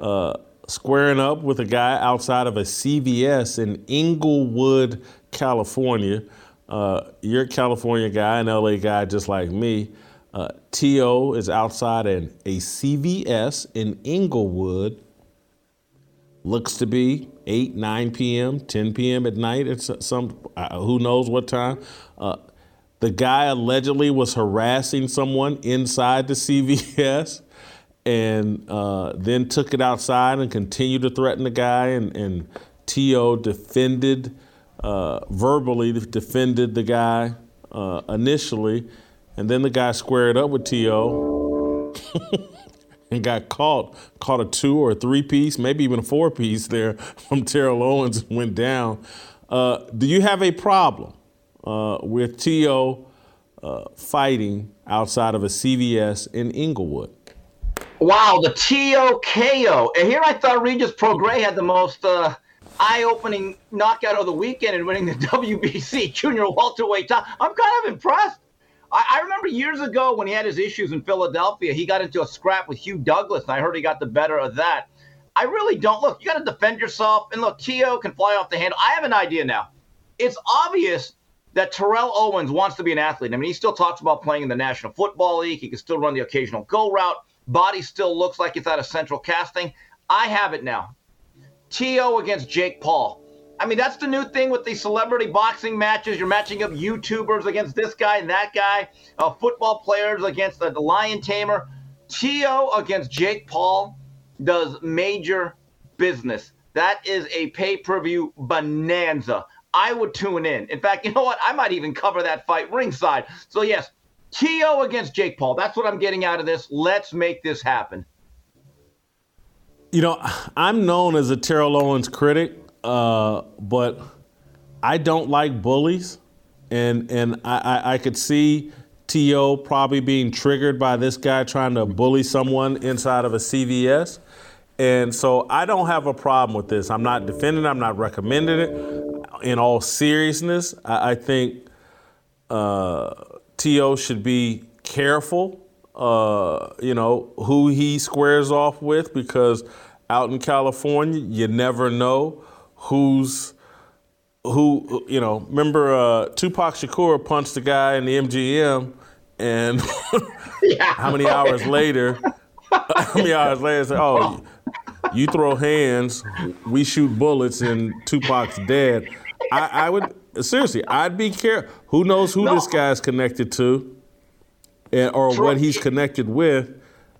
uh, squaring up with a guy outside of a CVS in Inglewood, California. Uh, you're a California guy, an LA guy just like me. Uh, T.O. is outside an, a CVS in Inglewood. Looks to be 8, 9 p.m., 10 p.m. at night. It's some, who knows what time. The guy allegedly was harassing someone inside the CVS and uh, then took it outside and continued to threaten the guy. And, and T.O. defended, uh, verbally defended the guy uh, initially. And then the guy squared up with T.O. and got caught, caught a two or a three piece, maybe even a four piece there from Terrell Owens and went down. Uh, do you have a problem uh, with T.O. Uh, fighting outside of a CVS in Inglewood? Wow, the TOKO. And here I thought Regis Prograis had the most uh, eye opening knockout of the weekend in winning the WBC junior welterweight title. I'm kind of impressed. I, I, remember years ago when he had his issues in Philadelphia, he got into a scrap with Hugh Douglas, and I heard he got the better of that. I really don't. Look, you got to defend yourself. And look, T.O. can fly off the handle. I have an idea now. It's obvious that Terrell Owens wants to be an athlete. I mean, he still talks about playing in the National Football League. He can still run the occasional go route. Body still looks like it's out of central casting. I have it now. T.O. against Jake Paul. I mean, that's the new thing with these celebrity boxing matches. You're matching up YouTubers against this guy and that guy, uh, football players against the, the lion tamer. T.O. against Jake Paul does major business. That is a pay per view bonanza. I would tune in. In fact, you know what? I might even cover that fight ringside. So, yes, T.O. against Jake Paul. That's what I'm getting out of this. Let's make this happen. You know, I'm known as a Terrell Owens critic, uh, but I don't like bullies, and and I, I, I could see T.O. probably being triggered by this guy trying to bully someone inside of a CVS. And so I don't have a problem with this. I'm not defending it, I'm not recommending it. In all seriousness, I, I think uh, T.O. should be careful, uh, you know, who he squares off with because out in California, you never know who's who. You know, remember uh, Tupac Shakur punched the guy in the MGM, and how many hours later? How many hours later? Say, oh, you throw hands, we shoot bullets, and Tupac's dead. I, I would seriously, I'd be careful. Who knows who No. this guy's connected to, and, or True. what he's connected with?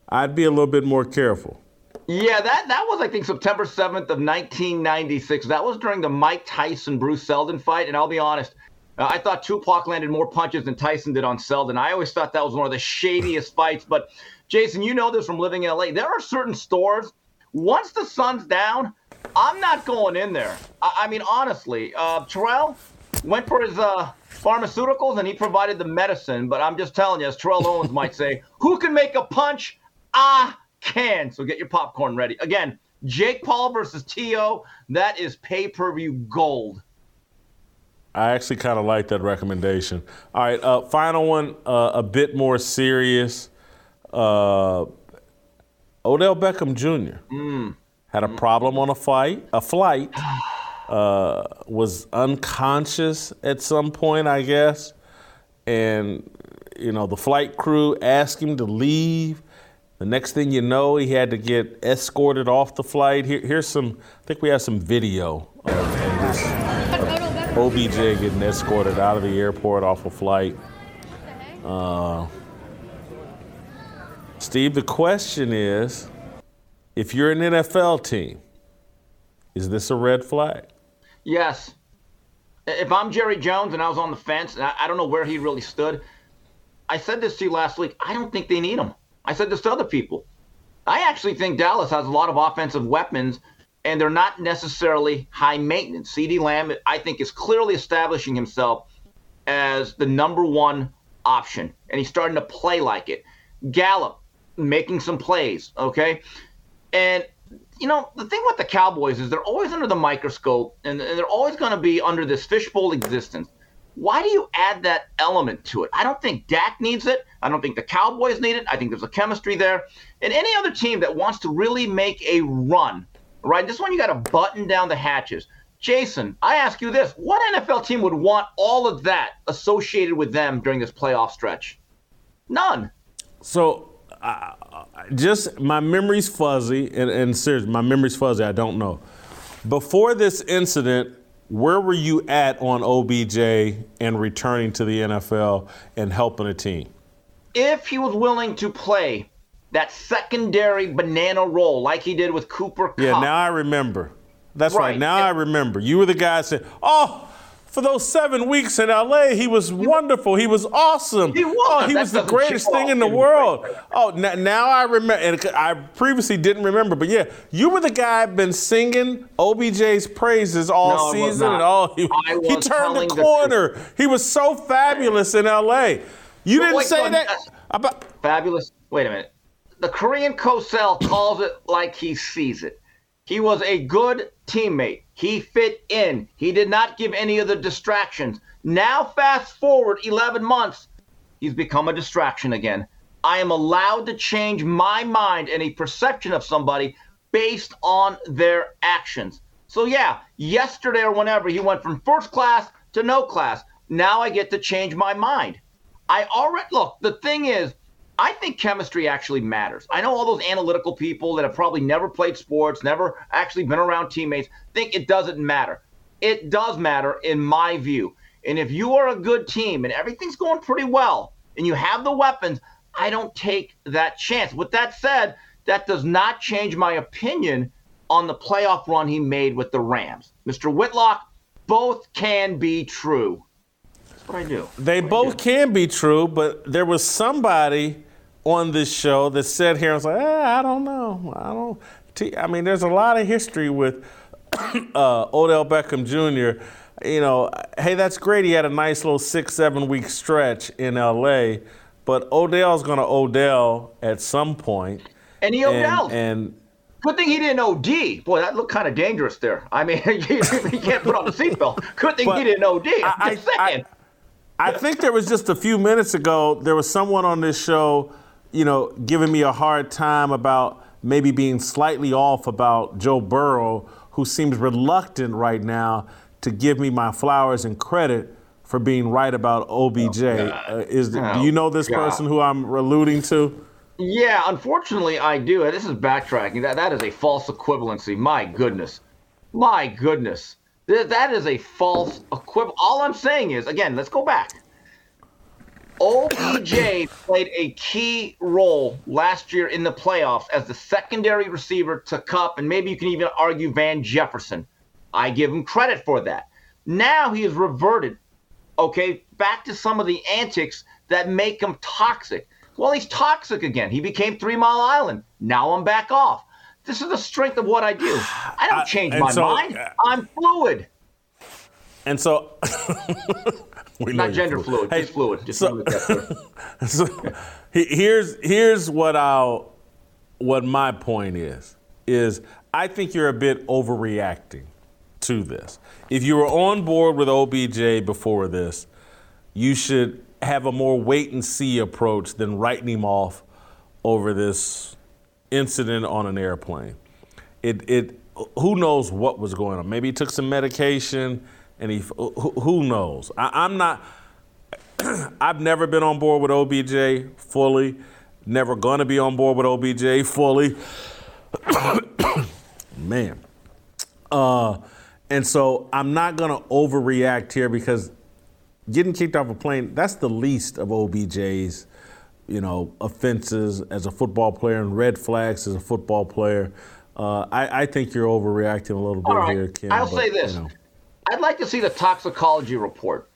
I'd be a little bit more careful. Yeah, that, that was, I think, September 7th of 1996. That was during the Mike Tyson Bruce Seldon fight. And I'll be honest, uh, I thought Tupac landed more punches than Tyson did on Seldon. I always thought that was one of the shadiest fights. But, Jason, you know this from living in LA. There are certain stores, once the sun's down, I'm not going in there. I, I mean, honestly, uh, Terrell went for his uh, pharmaceuticals and he provided the medicine. But I'm just telling you, as Terrell Owens might say, who can make a punch? I can. So get your popcorn ready. Again, Jake Paul versus T.O. That is pay per view gold. I actually kind of like that recommendation. All right, uh, final one, uh, a bit more serious. Uh, Odell Beckham Jr. Mm. had a problem on a flight. A flight uh, was unconscious at some point, I guess, and you know the flight crew asked him to leave. The next thing you know, he had to get escorted off the flight. Here, here's some. I think we have some video of, of this. OBJ getting escorted out of the airport off a flight. Uh, Steve, the question is if you're an NFL team, is this a red flag? Yes. If I'm Jerry Jones and I was on the fence, and I, don't know where he really stood, I said this to you last week. I don't think they need him. I said this to other people. I actually think Dallas has a lot of offensive weapons, and they're not necessarily high maintenance. CeeDee Lamb, I think, is clearly establishing himself as the number one option, and he's starting to play like it. Gallup making some plays, okay? And, you know, the thing with the Cowboys is they're always under the microscope, and, and they're always going to be under this fishbowl existence. Why do you add that element to it? I don't think Dak needs it. I don't think the Cowboys need it. I think there's a chemistry there. And any other team that wants to really make a run, right? This one you got to button down the hatches. Jason, I ask you this: What NFL team would want all of that associated with them during this playoff stretch? None. So, uh, just my memory's fuzzy, and, and seriously, my memory's fuzzy. I don't know. Before this incident, where were you at on OBJ and returning to the NFL and helping a team? If he was willing to play that secondary banana role like he did with Cooper Kupp. Yeah, now I remember. That's right. Right. Now I remember. You were the guy that said, "Oh, for those seven weeks in LA, he was wonderful. He was awesome. He was. Oh, he That was the greatest thing in the world." Right. Oh, now, now I remember. And I previously didn't remember, but yeah, you were the guy been singing OBJ's praises all No, season, and all he, he turned the the corner. he was so fabulous in LA. You But didn't wait, say no, that about. Fabulous. Wait a minute. The Korean Cosell calls it like he sees it. He was a good teammate. He fit in. He did not give any of the distractions. Now, fast forward 11 months, he's become a distraction again. I am allowed to change my mind and a perception of somebody based on their actions. So, yeah, yesterday or whenever he went from first class to no class. Now I get to change my mind. I already look, the thing is, I think chemistry actually matters. I know all those analytical people that have probably never played sports, never actually been around teammates, think it doesn't matter. It does matter in my view. And if you are a good team and everything's going pretty well and you have the weapons, I don't take that chance. With that said, that does not change my opinion on the playoff run he made with the Rams. Mr. Whitlock, both can be true. That's what I do. They both can be true, but there was somebody on this show that said here, I was like, eh, I don't know. I don't. T- I mean, there's a lot of history with uh, Odell Beckham Jr. You know, hey, that's great. He had a nice little six, seven week stretch in LA, but Odell's going to Odell at some point. And he Odell. And, and Good thing he didn't OD. Boy, that looked kind of dangerous there. I mean, you, you can't put on the seatbelt. Good thing But he didn't OD. I'm I- just I- saying. I think there was just a few minutes ago, there was someone on this show, you know, giving me a hard time about maybe being slightly off about Joe Burrow, who seems reluctant right now to give me my flowers and credit for being right about OBJ. Uh, is do Oh, you know this God. person who I'm alluding to? yeah, unfortunately, I do. This is backtracking. That that is a false equivalency. My goodness, my goodness, Th- that is a false equivalent. All I'm saying is, again, let's go back. OBJ played a key role last year in the playoffs as the secondary receiver to Kupp, and maybe you can even argue Van Jefferson. I give him credit for that. Now he has reverted, okay, back to some of the antics that make him toxic. Well, he's toxic again. He became Three Mile Island. Now I'm back off. This is the strength of what I do. I don't change my so- mind. Uh, I'm fluid. And so, we Not gender fluid, Hey, just fluid. Just so- wanna make that clear. so here's here's what I'll what my point is is I think you're a bit overreacting to this. If you were on board with OBJ before this, you should have a more wait and see approach than writing him off over this incident on an airplane. It it who knows what was going on? Maybe he took some medication and he who, knows? I, I'm not. I've never been on board with OBJ fully. Never gonna be on board with OBJ fully. Man. Uh, and so I'm not gonna overreact here because getting kicked off a plane, that's the least of OBJ's, you know, offenses as a football player and red flags as a football player. Uh, I, I think you're overreacting a little bit right. here, Ken. I'll but, say this. you know. I'd like to see the toxicology report.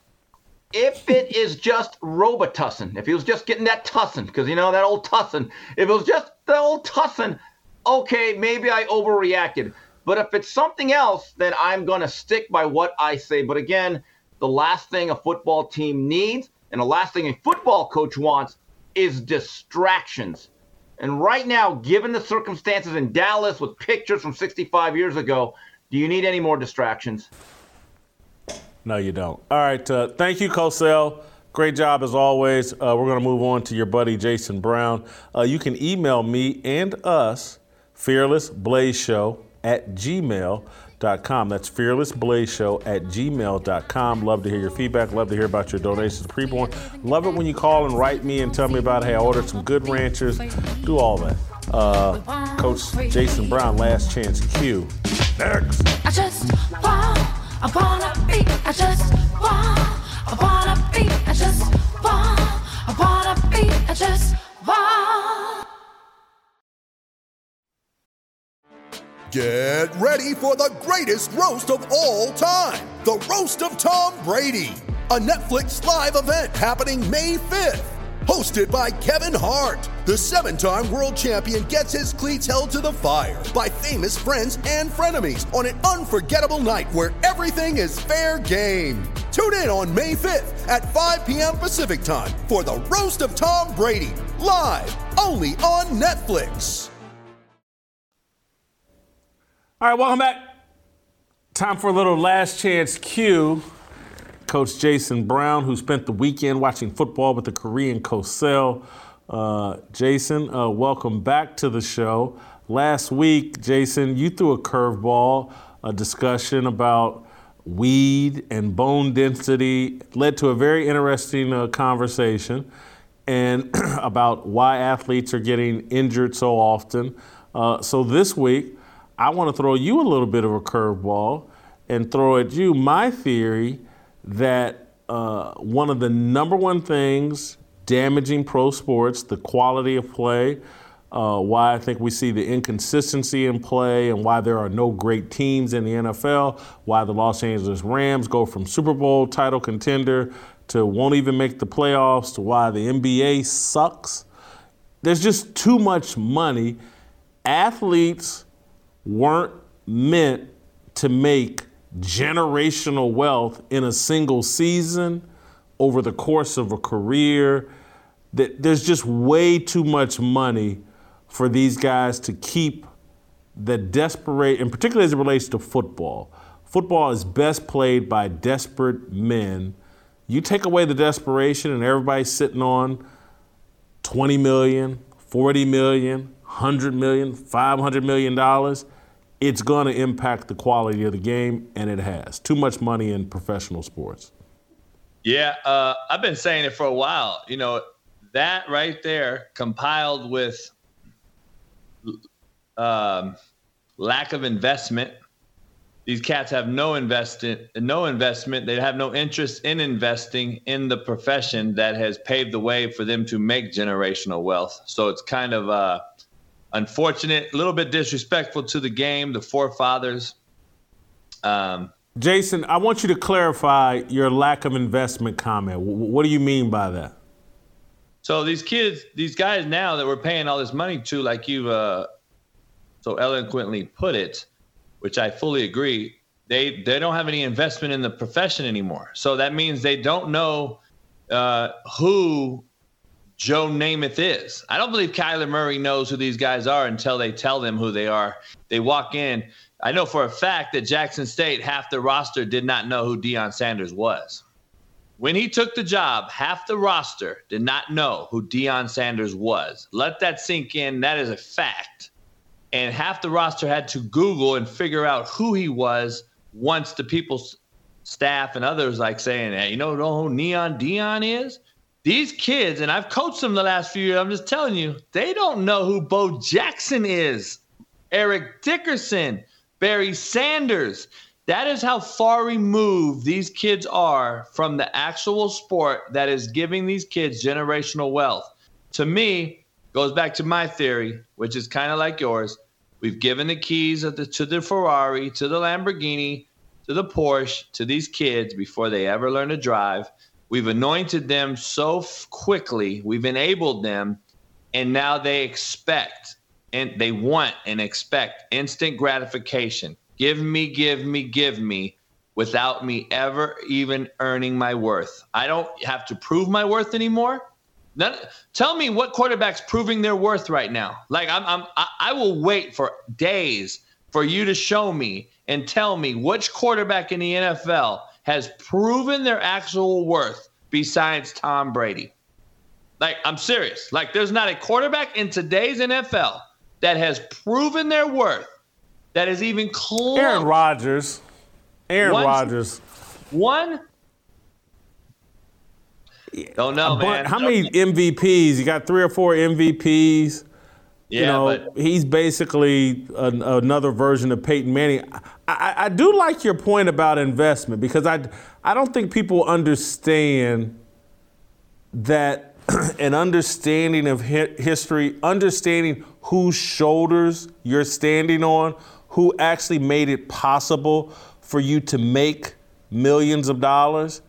If it is just Robitussin, if he was just getting that tussin, because you know that old tussin, if it was just the old tussin, okay, maybe I overreacted. But if it's something else, then I'm going to stick by what I say. But again, the last thing a football team needs and the last thing a football coach wants is distractions. And right now, given the circumstances in Dallas with pictures from 65 years ago, do you need any more distractions? No, you don't. All right. Uh, thank you, Cosell. Great job as always. Uh, we're going to move on to your buddy Jason Brown. Uh, you can email me and us, fearlessblazeshow at gmail.com. That's fearlessblazeshow at gmail.com. Love to hear your feedback. Love to hear about your donations to Preborn. Love it when you call and write me and tell me about, hey, I ordered some good ranchers. Do all that. Uh, Coach Jason Brown, Last Chance U. Next. I wanna be, I just want, I wanna be, I just want, I wanna be, I just want. Get ready for the greatest roast of all time the Roast of Tom Brady, a Netflix live event happening May 5th. Hosted by Kevin Hart, the seven time world champion gets his cleats held to the fire by famous friends and frenemies on an unforgettable night where everything is fair game. Tune in on May 5th at 5 p.m. Pacific time for the Roast of Tom Brady, live only on Netflix. All right, welcome back. Time for a little Last Chance U. Coach Jason Brown, who spent the weekend watching football with the Korean Cosell. Uh, Jason, uh, welcome back to the show. Last week, Jason, you threw a curveball, a discussion about weed and bone density, led to a very interesting uh, conversation and about why athletes are getting injured so often. Uh, so this week, I want to throw you a little bit of a curveball and throw at you my theory that uh, one of the number one things damaging pro sports, the quality of play, uh, why I think we see the inconsistency in play and why there are no great teams in the NFL, why the Los Angeles Rams go from Super Bowl title contender to won't even make the playoffs, to why the NBA sucks. There's just too much money. Athletes weren't meant to make generational wealth in a single season over the course of a career. That there's just way too much money for these guys to keep the desperate, and particularly as it relates to football. Football is best played by desperate men. You take away the desperation, and everybody's sitting on 20 million, 40 million, 100 million, 500 million dollars it's going to impact the quality of the game, and it has. Too much money in professional sports. Yeah, uh, I've been saying it for a while. You know, that right there, compiled with um, lack of investment. These cats have no investment, no investment. They have no interest in investing in the profession that has paved the way for them to make generational wealth. So it's kind of uh, unfortunate, a little bit disrespectful to the game, the forefathers. Um, Jason, I want you to clarify your lack of investment comment. What do you mean by that? so these kids, these guys now that we're paying all this money to, like you uh, so eloquently put it, which I fully agree, they they don't have any investment in the profession anymore. So that means they don't know uh, who Joe Namath is. I don't believe Kyler Murray knows who these guys are until they tell them who they are. They walk in. I know for a fact that Jackson State, half the roster did not know who Deion Sanders was. When he took the job, half the roster did not know who Deion Sanders was. Let that sink in. That is a fact. And half the roster had to Google and figure out who he was once the people's staff and others like saying, hey, you know who Neon Deion is? These kids, and I've coached them the last few years, I'm just telling you, they don't know who Bo Jackson is. Eric Dickerson, Barry Sanders. That is how far removed these kids are from the actual sport that is giving these kids generational wealth. To me, goes back to my theory, which is kind of like yours. We've given the keys the, to the Ferrari, to the Lamborghini, to the Porsche, to these kids before they ever learn to drive. We've anointed them so quickly, we've enabled them, and now they expect and they want and expect instant gratification. Give me, give me, give me without me ever even earning my worth. I don't have to prove my worth anymore. None, tell me what quarterback's proving their worth right now. Like I'm, I'm, I will wait for days for you to show me and tell me which quarterback in the NFL has proven their actual worth besides Tom Brady. Like, I'm serious. Like, there's not a quarterback in today's NFL that has proven their worth that is even close. Aaron Rodgers. Aaron Rodgers. One. Don't know, But man. how many MVPs? You got three or four MVPs. Yeah, you know, but he's basically an, another version of Peyton Manning. I, I, I do like your point about investment because I, I don't think people understand that an understanding of hi- history, understanding whose shoulders you're standing on, who actually made it possible for you to make millions of dollars,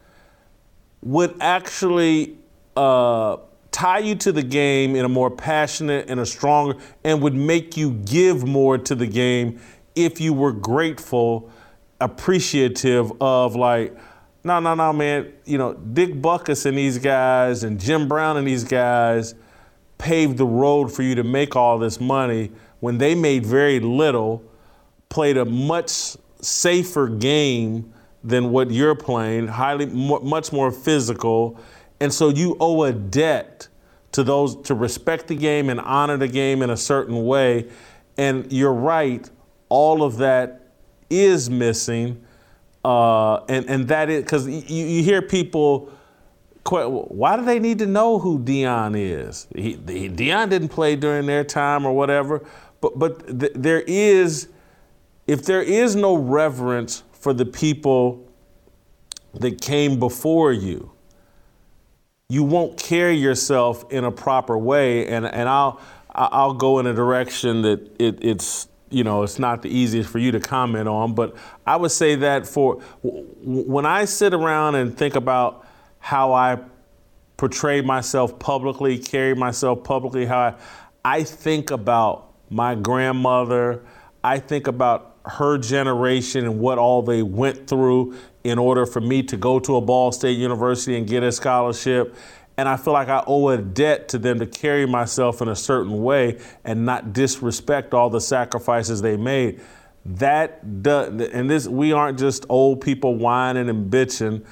would actually uh, tie you to the game in a more passionate and a stronger, and would make you give more to the game if you were grateful, appreciative of like, no, no, no, man. You know, Dick Butkus and these guys, and Jim Brown and these guys paved the road for you to make all this money when they made very little, played a much safer game than what you're playing, highly much more physical, and so you owe a debt to those to respect the game and honor the game in a certain way. And you're right, all of that is missing, uh, and and that is because you, you hear people. Why do they need to know who Deion is? He, he, Deion didn't play during their time or whatever, but but th- there is, if there is no reverence for the people that came before you, you won't carry yourself in a proper way, and and I'll I'll go in a direction that it, it's you know it's not the easiest for you to comment on, but I would say that for when I sit around and think about how I portray myself publicly, carry myself publicly, how I, I think about my grandmother, I think about her generation and what all they went through in order for me to go to a Ball State University and get a scholarship. And I feel like I owe a debt to them to carry myself in a certain way and not disrespect all the sacrifices they made. That does, and this we aren't just old people whining and bitching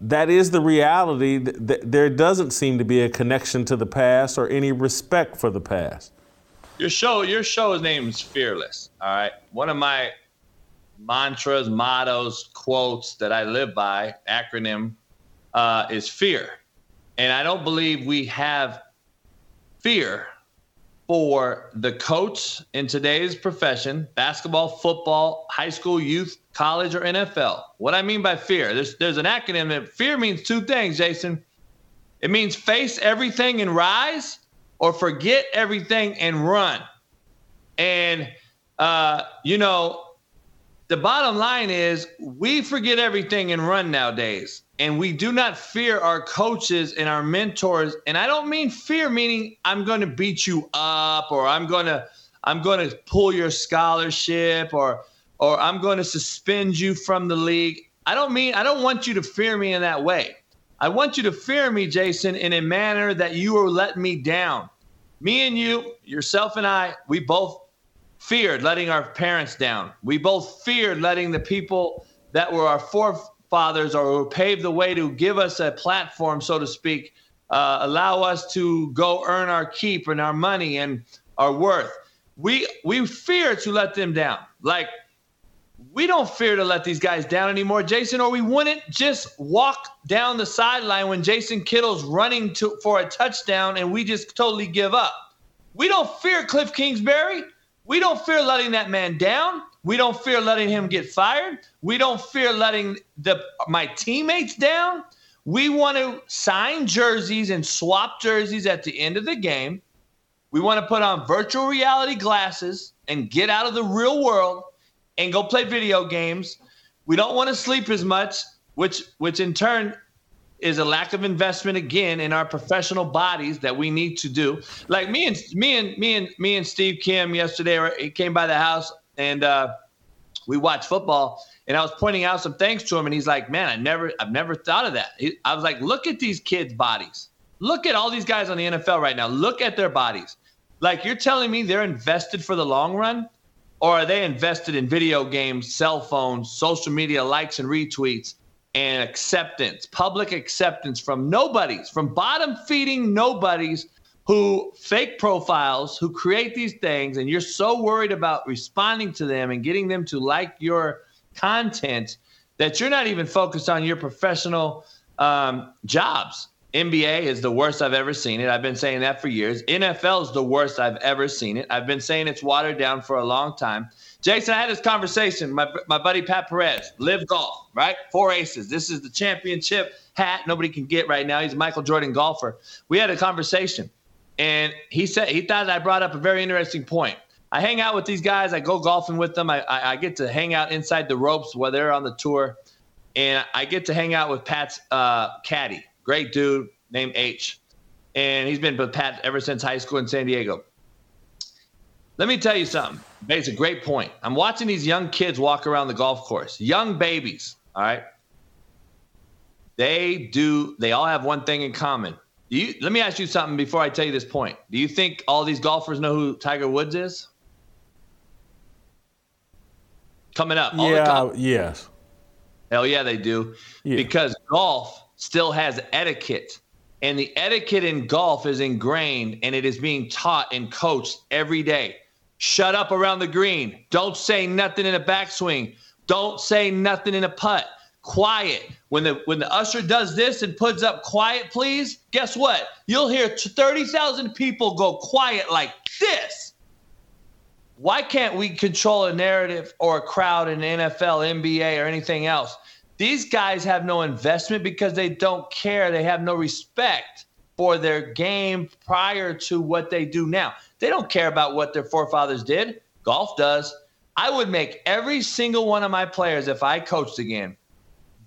that is the reality. Th- th- There doesn't seem to be a connection to the past or any respect for the past. Your show, your show's name is Fearless. All right. One of my mantras, mottos, quotes that I live by, acronym, uh, is fear. And I don't believe we have fear for the coach in today's profession basketball, football, high school, youth, college, or NFL. What I mean by fear, there's, there's an acronym that fear means two things, Jason. It means face everything and rise, or forget everything and run. And, uh, you know, the bottom line is we forget everything and run nowadays. And we do not fear our coaches and our mentors. And I don't mean fear, meaning I'm going to beat you up or I'm going to. I'm going to pull your scholarship or or I'm going to suspend you from the league. I don't mean I don't want you to fear me in that way. I want you to fear me, Jason, in a manner that you are letting me down. Me and you, yourself and I, we both feared letting our parents down. We both feared letting the people that were our forefathers or who paved the way to give us a platform, so to speak, uh, allow us to go earn our keep and our money and our worth. We we fear to let them down. Like we don't fear to let these guys down anymore, Jason, or we wouldn't just walk down the sideline when Jason Kittle's running to, for a touchdown and we just totally give up. We don't fear Cliff Kingsbury. We don't fear letting that man down. We don't fear letting him get fired. We don't fear letting the my teammates down. We want to sign jerseys and swap jerseys at the end of the game. We want to put on virtual reality glasses and get out of the real world and go play video games. We don't want to sleep as much, which which in turn is a lack of investment again in our professional bodies that we need to do. Like me and me and me and me and Steve Kim yesterday, he came by the house and uh, we watched football. And I was pointing out some things to him, and he's like, "Man, I never, I've never thought of that." He, I was like, "Look at these kids' bodies. Look at all these guys on the NFL right now. Look at their bodies. Like you're telling me they're invested for the long run, or are they invested in video games, cell phones, social media likes and retweets, and acceptance, public acceptance from nobodies, from bottom feeding nobodies who fake profiles, who create these things, and you're so worried about responding to them and getting them to like your content that you're not even focused on your professional um, jobs. NBA is the worst I've ever seen it. I've been saying that for years. NFL is the worst I've ever seen it. I've been saying it's watered down for a long time. Jason, I had this conversation. My, my buddy Pat Perez, LIV Golf, right? Four aces. This is the championship hat nobody can get right now. He's a Michael Jordan golfer. We had a conversation, and he said he thought I brought up a very interesting point. I hang out with these guys. I go golfing with them. I, I, I get to hang out inside the ropes while they're on the tour, and I get to hang out with Pat's uh, caddy, great dude named H, and he's been with Pat ever since high school in San Diego. Let me tell you something. It's a great point. I'm watching these young kids walk around the golf course, young babies. All right. They do. They all have one thing in common. You, let me ask you something before I tell you this point. Do you think all these golfers know who Tiger Woods is? coming up. Yeah, yes. Hell yeah, they do. Yeah. Because golf still has etiquette. And the etiquette in golf is ingrained and it is being taught and coached every day. Shut up around the green. Don't say nothing in a backswing. Don't say nothing in a putt. Quiet. When the when the usher does this and puts up quiet, please, guess what? You'll hear 30,000 people go quiet like this why can't we control a narrative or a crowd in NFL, NBA, or anything else? These guys have no investment because they don't care. They have no respect for their game prior to what they do now. They don't care about what their forefathers did. Golf does. I would make every single one of my players, if I coached again,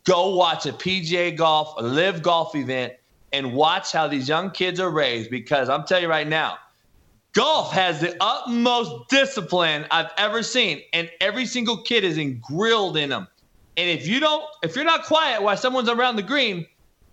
go watch a PGA golf, a LIV golf event, and watch how these young kids are raised because I'm telling you right now, Golf has the utmost discipline I've ever seen, and every single kid is grilled in them. And if you don't, if you're not quiet while someone's around the green,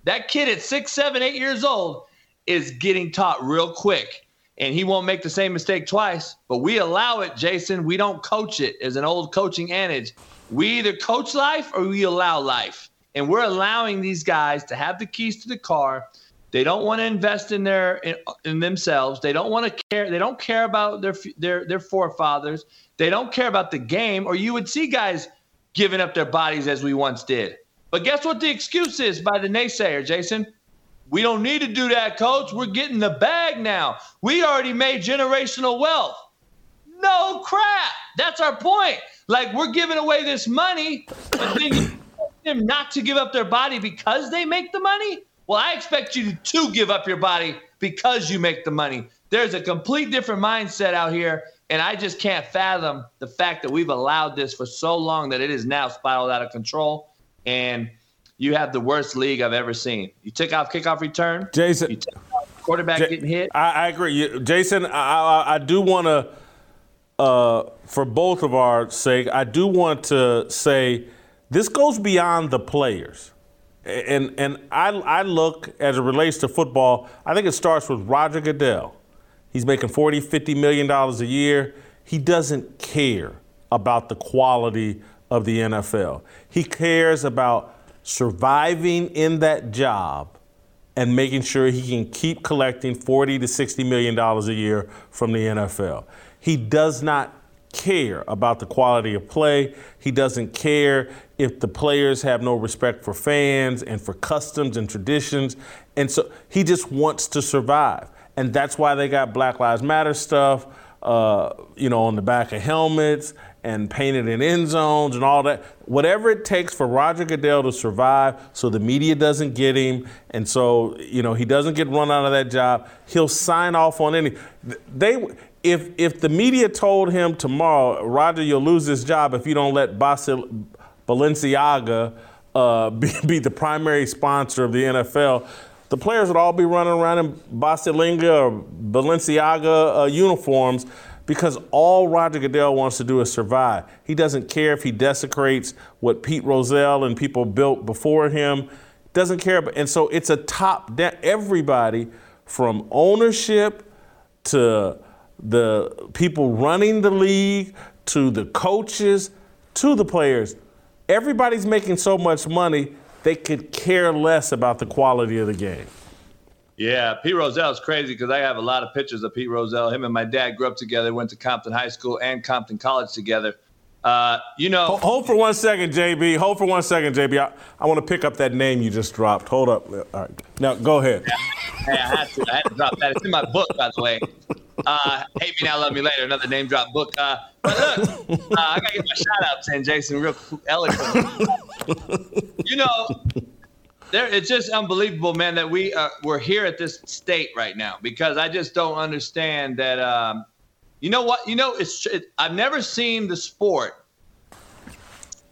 that kid at six, seven, eight years old is getting taught real quick, and he won't make the same mistake twice. But we allow it, Jason. We don't coach it. As an old coaching adage, we either coach life or we allow life, and we're allowing these guys to have the keys to the car they don't want to invest in their in, in, themselves. They don't want to care. They don't care about their their their forefathers. They don't care about the game. Or you would see guys giving up their bodies as we once did. But guess what the excuse is by the naysayer, Jason? We don't need to do that, coach. We're getting the bag now. We already made generational wealth. No crap. That's our point. Like we're giving away this money, but then them not to give up their body because they make the money. Well, I expect you to give up your body because you make the money. There's a complete different mindset out here, and I just can't fathom the fact that we've allowed this for so long that it is now spiraled out of control. And you have the worst league I've ever seen. You took off kickoff return, Jason. quarterback J- getting hit. I, I agree, Jason. I, I, I do want to uh, for both of our sake, I do want to say this goes beyond the players. And, and I, I look as it relates to football, I think it starts with Roger Goodell. He's making 40, 50 million dollars a year. He doesn't care about the quality of the NFL. He cares about surviving in that job and making sure he can keep collecting 40 to 60 million dollars a year from the NFL. He does not care about the quality of play. He doesn't care if the players have no respect for fans and for customs and traditions. And so he just wants to survive. And that's why they got Black Lives Matter stuff, uh, you know, on the back of helmets and painted in end zones and all that. Whatever it takes for Roger Goodell to survive so the media doesn't get him and so, you know, he doesn't get run out of that job, he'll sign off on any. They if if the media told him tomorrow, Roger, you'll lose this job if you don't let Basil, Balenciaga uh, be, be, the primary sponsor of the NFL, the players would all be running around in Basilinga or Balenciaga uh, uniforms because all Roger Goodell wants to do is survive. He doesn't care if he desecrates what Pete Rozelle and people built before him. Doesn't care, and so it's a top down. Everybody from ownership to the people running the league to the coaches to the players. Everybody's making so much money, they could care less about the quality of the game. Yeah, Pete Rozelle is crazy because I have a lot of pictures of Pete Rozelle. Him and my dad grew up together, went to Compton High School and Compton College together. Uh, you know, hold, hold, for one second, JB. Hold for one second, JB. I, I want to pick up that name you just dropped. Hold up. All right, now go ahead. Hey, I had to. I had to drop that. It's in my book, by the way. Uh, Hate Me Now, Love Me Later, another name drop book. Uh, but look, uh, I gotta get my shout outs in, Jason, real eloquent. you know, there, it's just unbelievable, man, that we uh, we're here at this state right now because I just don't understand that. Um, you know what? You know, it's it, I've never seen the sport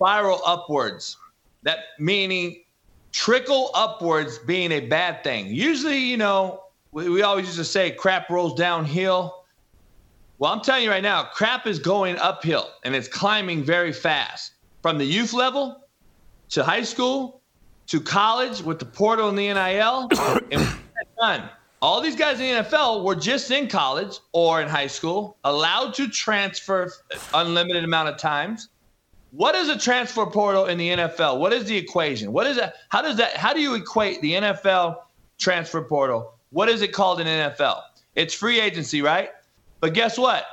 spiral upwards. That meaning trickle upwards being a bad thing. Usually, you know, we, we always used to say crap rolls downhill. Well, I'm telling you right now, crap is going uphill and it's climbing very fast from the youth level to high school to college with the portal and the NIL. and done. All these guys in the NFL were just in college or in high school, allowed to transfer unlimited amount of times. What is a transfer portal in the NFL? What is the equation? What is that? How does that? How do you equate the NFL transfer portal what is it called in NFL? It's free agency, right? But guess what?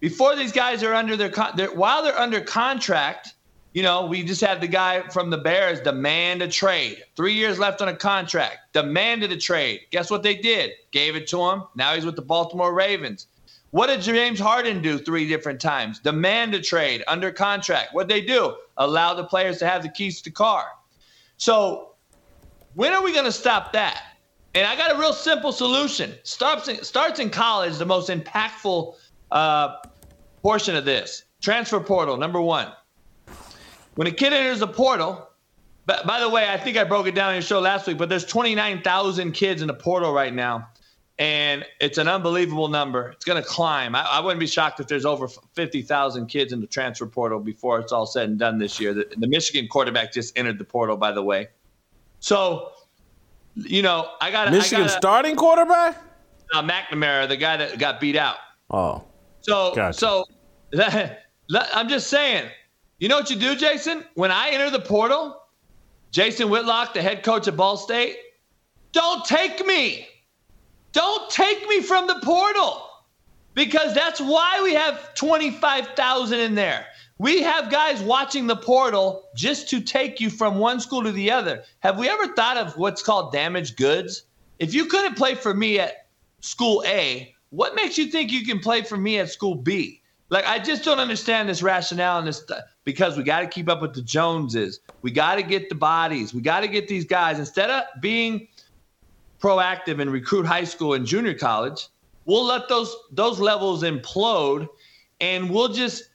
Before these guys are under their, they're, while they're under contract, you know, we just had the guy from the Bears demand a trade. Three years left on a contract, demanded a trade. Guess what they did? Gave it to him. Now he's with the Baltimore Ravens. What did James Harden do three different times? Demand a trade under contract. What they do? Allow the players to have the keys to the car. So when are we going to stop that? And I got a real simple solution. Starts in, starts in college, the most impactful uh, portion of this. Transfer portal, number one. When a kid enters a portal, but by the way, I think I broke it down in your show last week, but there's 29,000 kids in the portal right now. And it's an unbelievable number. It's going to climb. I, I, wouldn't be shocked if there's over 50,000 kids in the transfer portal before it's all said and done this year. The, the Michigan quarterback just entered the portal, by the way. So you know, I got Michigan I gotta, starting quarterback. Uh, McNamara, the guy that got beat out. Oh, so gotcha. so that, I'm just saying. You know what you do, Jason? When I enter the portal, Jason Whitlock, the head coach at Ball State, don't take me. Don't take me from the portal because that's why we have 25,000 in there. We have guys watching the portal just to take you from one school to the other. Have we ever thought of what's called damaged goods? If you couldn't play for me at school A, what makes you think you can play for me at school B? Like I just don't understand this rationale and this because we got to keep up with the Joneses. We got to get the bodies. We got to get these guys instead of being proactive and recruit high school and junior college. We'll let those those levels implode, and we'll just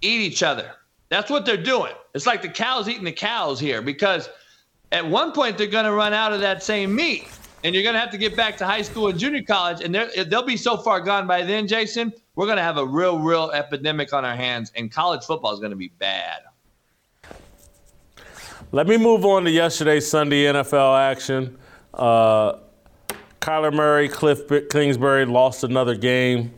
eat each other. That's what they're doing. It's like the cows eating the cows here because at one point they're going to run out of that same meat. And you're going to have to get back to high school and junior college, and they'll be so far gone by then, Jason. We're going to have a real, real epidemic on our hands, and college football is going to be bad. Let me move on to yesterday's Sunday NFL action. Uh, Kyler Murray, Cliff Kingsbury lost another game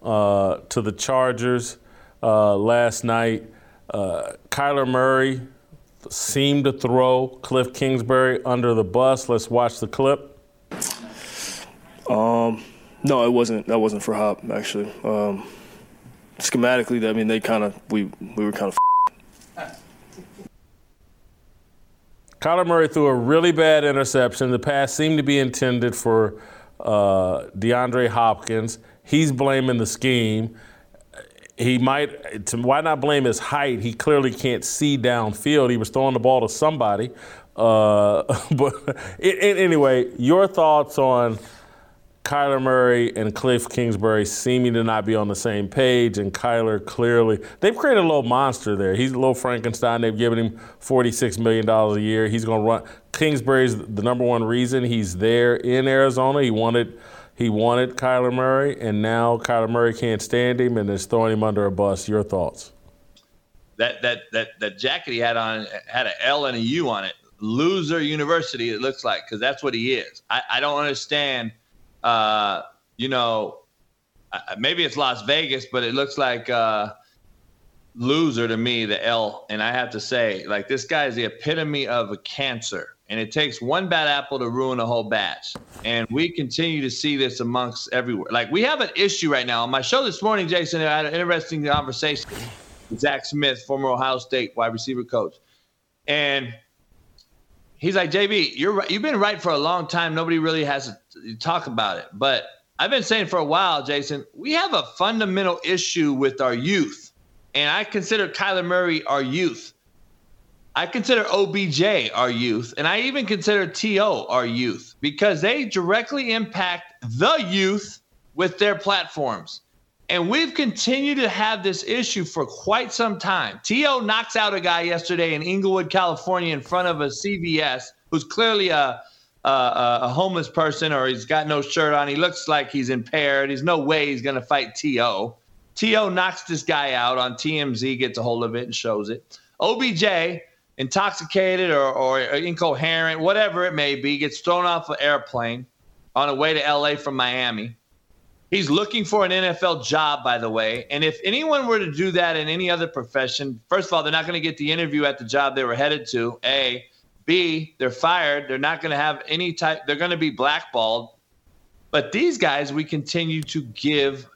uh, to the Chargers uh, last night. Uh, Kyler Murray seemed to throw Cliff Kingsbury under the bus. Let's watch the clip. Um, no, it wasn't. That wasn't for Hop actually. Um, schematically, I mean, they kind of we we were kind of. Kyler Murray threw a really bad interception. The pass seemed to be intended for uh, DeAndre Hopkins. He's blaming the scheme. He might. To, why not blame his height? He clearly can't see downfield. He was throwing the ball to somebody. Uh, but it, it, anyway, your thoughts on Kyler Murray and Cliff Kingsbury seeming to not be on the same page, and Kyler clearly they've created a little monster there. He's a little Frankenstein. They've given him forty-six million dollars a year. He's going to run. Kingsbury's the number one reason he's there in Arizona. He wanted he wanted Kyler Murray, and now Kyler Murray can't stand him and is throwing him under a bus. Your thoughts? That that that that jacket he had on had an L and a U on it. Loser University. It looks like because that's what he is. I, I don't understand uh, you know, maybe it's Las Vegas, but it looks like uh, loser to me, the L. And I have to say, like, this guy is the epitome of a cancer. And it takes one bad apple to ruin a whole batch. And we continue to see this amongst everywhere. Like, we have an issue right now. On my show this morning, Jason, I had an interesting conversation with Zach Smith, former Ohio State wide receiver coach. And he's like, JB, you're. You've been right for a long time. Nobody really has to talk about it. But I've been saying for a while, Jason, we have a fundamental issue with our youth. And I consider Kyler Murray our youth. I consider OBJ our youth. And I even consider T.O. our youth because they directly impact the youth with their platforms. And we've continued to have this issue for quite some time. T.O. knocks out a guy yesterday in Inglewood, California, in front of a CVS who's clearly a, a, a homeless person or he's got no shirt on. He looks like he's impaired. There's no way he's going to fight T.O. T.O. knocks this guy out on TMZ, gets a hold of it and shows it. OBJ, intoxicated or, or incoherent, whatever it may be, gets thrown off an airplane on a way to LA from Miami He's looking for an NFL job, by the way. And if anyone were to do that in any other profession, first of all, they're not going to get the interview at the job they were headed to. A. B. They're fired. They're not going to have any type, they're going to be blackballed. But these guys, we continue to give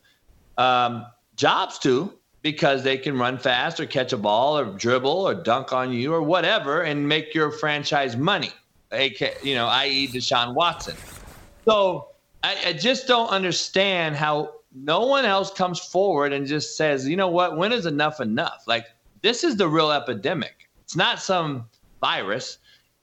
um, jobs to because they can run fast or catch a ball or dribble or dunk on you or whatever and make your franchise money, AK, you know, i.e., Deshaun Watson. So, I, I just don't understand how no one else comes forward and just says, you know what, when is enough enough? Like, this is the real epidemic. It's not some virus.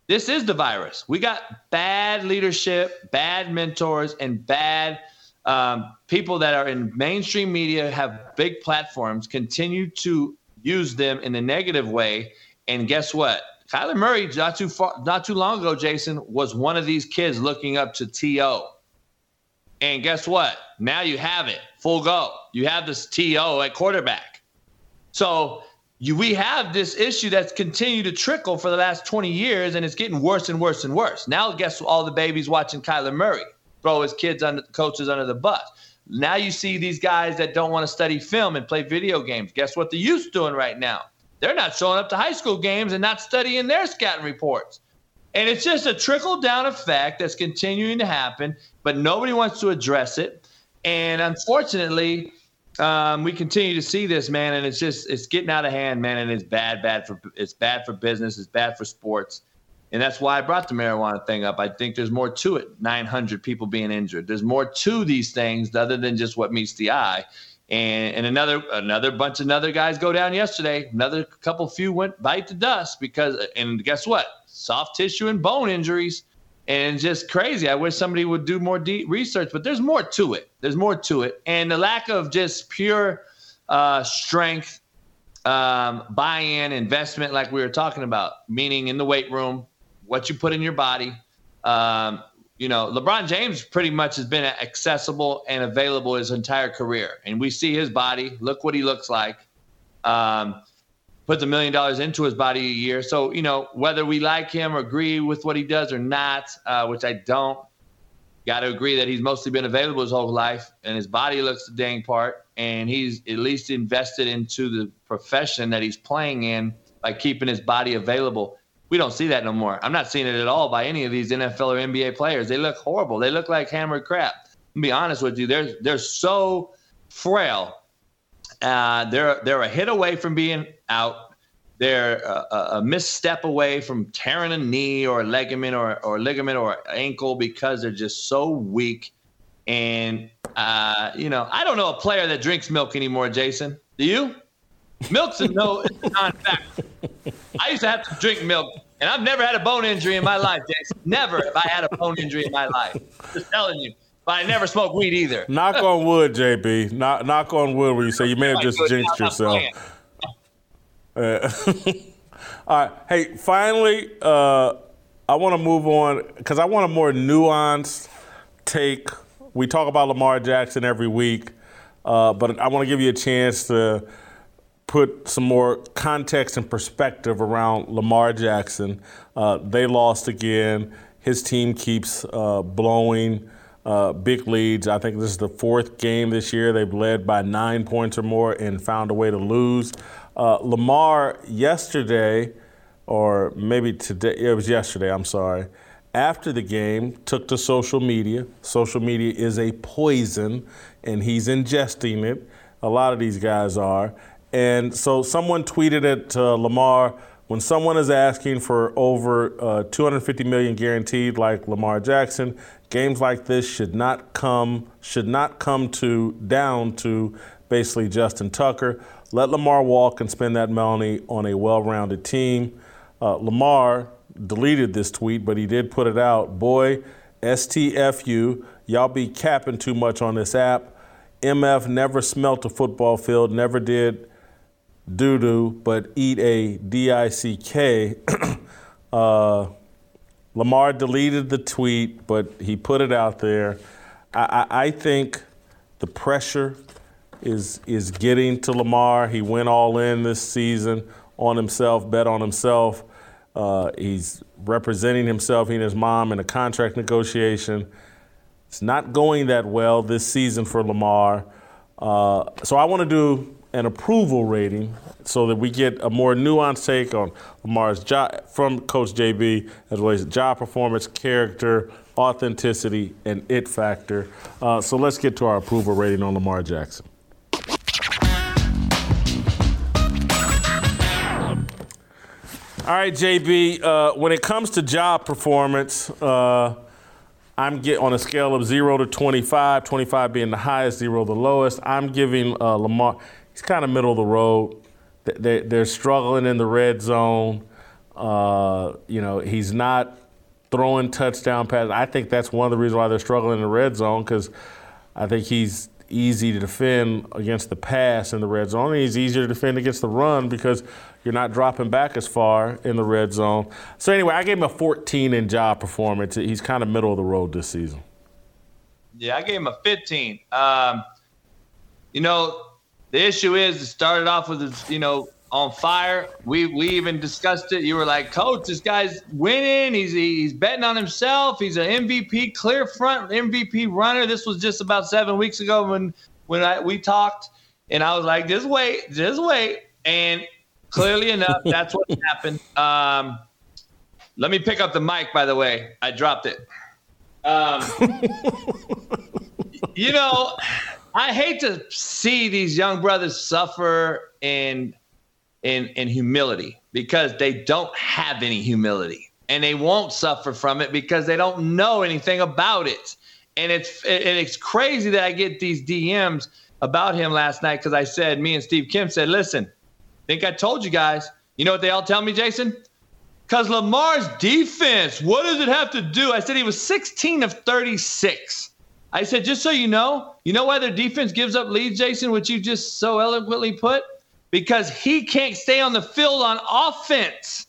This is the virus. We got bad leadership, bad mentors, and bad um, people that are in mainstream media have big platforms continue to use them in a negative way. And guess what? Kyler Murray, not too far, not too long ago, Jason was one of these kids looking up to T.O. And guess what? Now you have it full go. You have this TO at quarterback. So you, we have this issue that's continued to trickle for the last 20 years, and it's getting worse and worse and worse. Now, guess all the babies watching Kyler Murray throw his kids under the coaches under the bus. Now you see these guys that don't want to study film and play video games. Guess what the youth doing right now? They're not showing up to high school games and not studying their scouting reports. And it's just a trickle down effect that's continuing to happen, but nobody wants to address it. And unfortunately, um, we continue to see this, man, and it's just it's getting out of hand, man, and it's bad, bad for it's bad for business, it's bad for sports. And that's why I brought the marijuana thing up. I think there's more to it. 900 people being injured. There's more to these things other than just what meets the eye. And, and another another bunch of other guys go down yesterday. Another couple few went bite the dust because and guess what? Soft tissue and bone injuries and just crazy. I wish somebody would do more deep research, but there's more to it. There's more to it. And the lack of just pure uh, strength, um, buy in, investment, like we were talking about, meaning in the weight room, what you put in your body. Um, you know, LeBron James pretty much has been accessible and available his entire career. And we see his body. Look what he looks like. Um, puts a million dollars into his body a year. So, you know, whether we like him or agree with what he does or not, uh, which I don't, got to agree that he's mostly been available his whole life and his body looks the dang part. And he's at least invested into the profession that he's playing in by keeping his body available. We don't see that no more. I'm not seeing it at all by any of these NFL or NBA players. They look horrible. They look like hammered crap. To be honest with you, they're they're so frail. Uh, they're they're a hit away from being out. They're a, a, misstep away from tearing a knee or a ligament or, or ligament or ankle because they're just so weak. And uh, you know, I don't know a player that drinks milk anymore. Jason, do you? Milk's a no non-fact. I used to have to drink milk, and I've never had a bone injury in my life, Jason. Never have I had a bone injury in my life. Just telling you. But I never smoked weed either. Knock on wood, JB. Knock, knock on wood where you say you may have just jinxed yourself. Uh, all right. Hey, finally, uh, I want to move on because I want a more nuanced take. We talk about Lamar Jackson every week, uh, but I want to give you a chance to put some more context and perspective around Lamar Jackson. Uh, they lost again. His team keeps uh, blowing uh, big leads. I think this is the fourth game this year. They've led by nine points or more and found a way to lose. Uh, Lamar yesterday, or maybe today, it was yesterday, I'm sorry, after the game, took to social media. Social media is a poison, and he's ingesting it. A lot of these guys are and so someone tweeted at uh, Lamar when someone is asking for over uh, 250 million guaranteed, like Lamar Jackson, games like this should not come should not come to down to basically Justin Tucker. Let Lamar walk and spend that money on a well-rounded team. Uh, Lamar deleted this tweet, but he did put it out. Boy, STFU, y'all be capping too much on this app. MF never smelt a football field, never did doo doo, but eat a D I C K. uh, Lamar deleted the tweet, but he put it out there. I, I, I, think the pressure is is getting to Lamar. He went all in this season on himself, bet on himself. Uh, he's representing himself, he and his mom, in a contract negotiation. It's not going that well this season for Lamar. Uh, so I want to do an approval rating so that we get a more nuanced take on Lamar's job from Coach JB as well as job performance, character, authenticity, and it factor. Uh, so let's get to our approval rating on Lamar Jackson. All right, JB. Uh, when it comes to job performance, uh, I'm get on a scale of zero to 25, 25 being the highest, zero the lowest. I'm giving uh, Lamar he's kind of middle of the road. They're struggling in the red zone. Uh, you know, he's not throwing touchdown passes. I think that's one of the reasons why they're struggling in the red zone because I think he's easy to defend against the pass in the red zone. He's easier to defend against the run because you're not dropping back as far in the red zone. So anyway, I gave him a 14 in job performance. He's kind of middle of the road this season. Yeah, I gave him a 15. Um, you know, the issue is it started off with you know on fire. We we even discussed it. You were like, Coach, this guy's winning. He's he's betting on himself. He's an MVP, clear front MVP runner. This was just about seven weeks ago when when I, we talked, and I was like, just wait, just wait. And clearly enough, that's what happened. Um, let me pick up the mic. By the way, I dropped it. Um, you know. I hate to see these young brothers suffer in in in humility because they don't have any humility and they won't suffer from it because they don't know anything about it. And it's and it's crazy that I get these DMs about him last night because I said me and Steve Kim said, listen, think I told you guys. You know what they all tell me, Jason? Because Lamar's defense, what does it have to do? I said he was 16 of 36. I said, just so you know, you know why their defense gives up leads, Jason, which you just so eloquently put? Because he can't stay on the field on offense.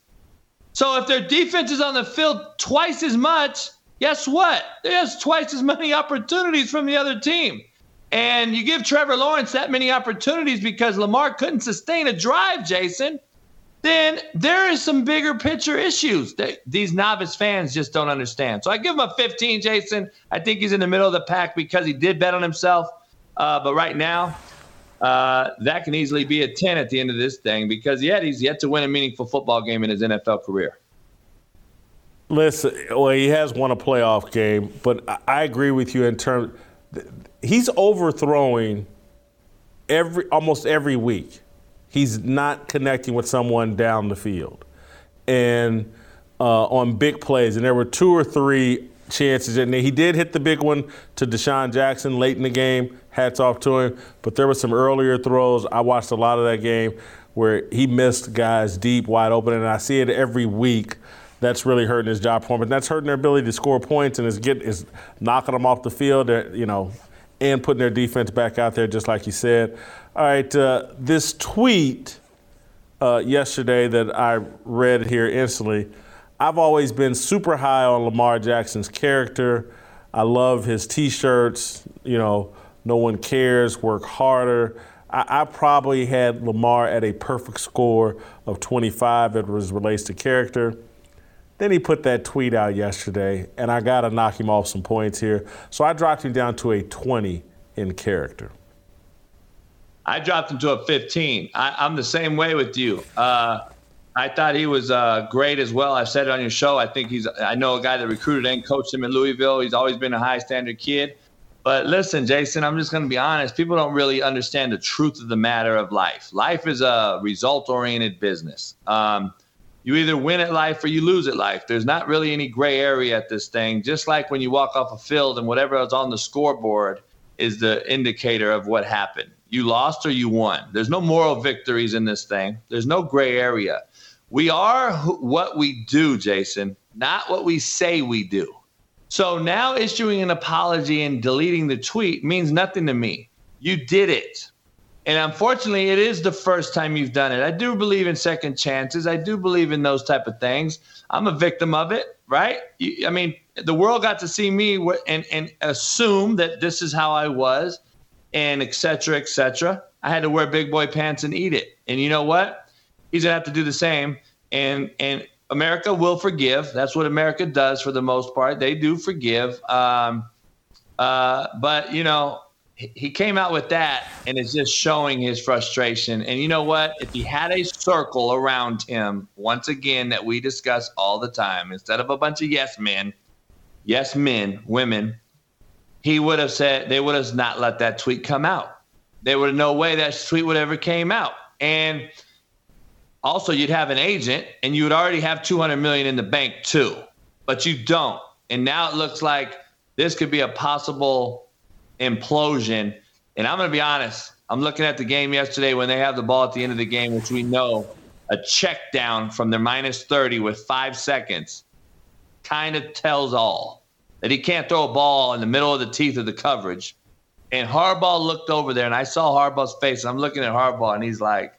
So if their defense is on the field twice as much, Guess what? There's twice as many opportunities from the other team. And you give Trevor Lawrence that many opportunities because Lamar couldn't sustain a drive, Jason, then there is some bigger picture issues that these novice fans just don't understand. So I give him a 15, Jason. I think he's in the middle of the pack because he did bet on himself. Uh, but right now, uh, that can easily be a 10 at the end of this thing because yet he's yet to win a meaningful football game in his NFL career. Listen, well, he has won a playoff game, but I agree with you in terms. He's overthrowing every almost every week. He's not connecting with someone down the field, and uh, on big plays. And there were two or three chances, and he did hit the big one to DeSean Jackson late in the game. Hats off to him. But there were some earlier throws. I watched a lot of that game where he missed guys deep, wide open, and I see it every week that's really hurting his job performance. That's hurting their ability to score points and is get is knocking them off the field. You know, and putting their defense back out there, just like you said. All right, uh, this tweet uh, yesterday that I read here instantly. I've always been super high on Lamar Jackson's character. I love his T-shirts. You know, no one cares. Work harder. I, I probably had Lamar at a perfect score of 25 as relates to character. Then he put that tweet out yesterday, and I got to knock him off some points here. So I dropped him down to a 20 in character. I dropped him to a 15. I, am the same way with you. Uh, I thought he was uh, great as well. I said it on your show. I think he's. I know a guy that recruited and coached him in Louisville. He's always been a high standard kid. But listen, Jason, I'm just going to be honest. People don't really understand the truth of the matter of life. Life is a result oriented business. Um, you either win at life or you lose at life. There's not really any gray area at this thing. Just like when you walk off a field and whatever is on the scoreboard is the indicator of what happened. You lost or you won. There's no moral victories in this thing. There's no gray area. We are what we do, Jason, not what we say we do. So now issuing an apology and deleting the tweet means nothing to me. You did it. And unfortunately, it is the first time you've done it. I do believe in second chances. I do believe in those type of things. I'm a victim of it, right? I mean, the world got to see me and, and assume that this is how I was and et cetera, et cetera. I had to wear big boy pants and eat it. And you know what? He's gonna have to do the same. And and America will forgive. That's what America does for the most part. They do forgive. Um, uh, but you know, he came out with that and it's just showing his frustration. And you know what? If he had a circle around him, once again, that we discuss all the time, instead of a bunch of yes men, yes men, women, he would have said, they would have not let that tweet come out. There would no way that tweet would ever came out. And also, you'd have an agent and you would already have 200 million in the bank too, but you don't. And now it looks like this could be a possible implosion. And I'm going to be honest. I'm looking at the game yesterday when they have the ball at the end of the game, which we know a check down from their minus 30 with five seconds kind of tells all that he can't throw a ball in the middle of the teeth of the coverage. And Harbaugh looked over there, and I saw Harbaugh's face. I'm looking at Harbaugh, and he's like,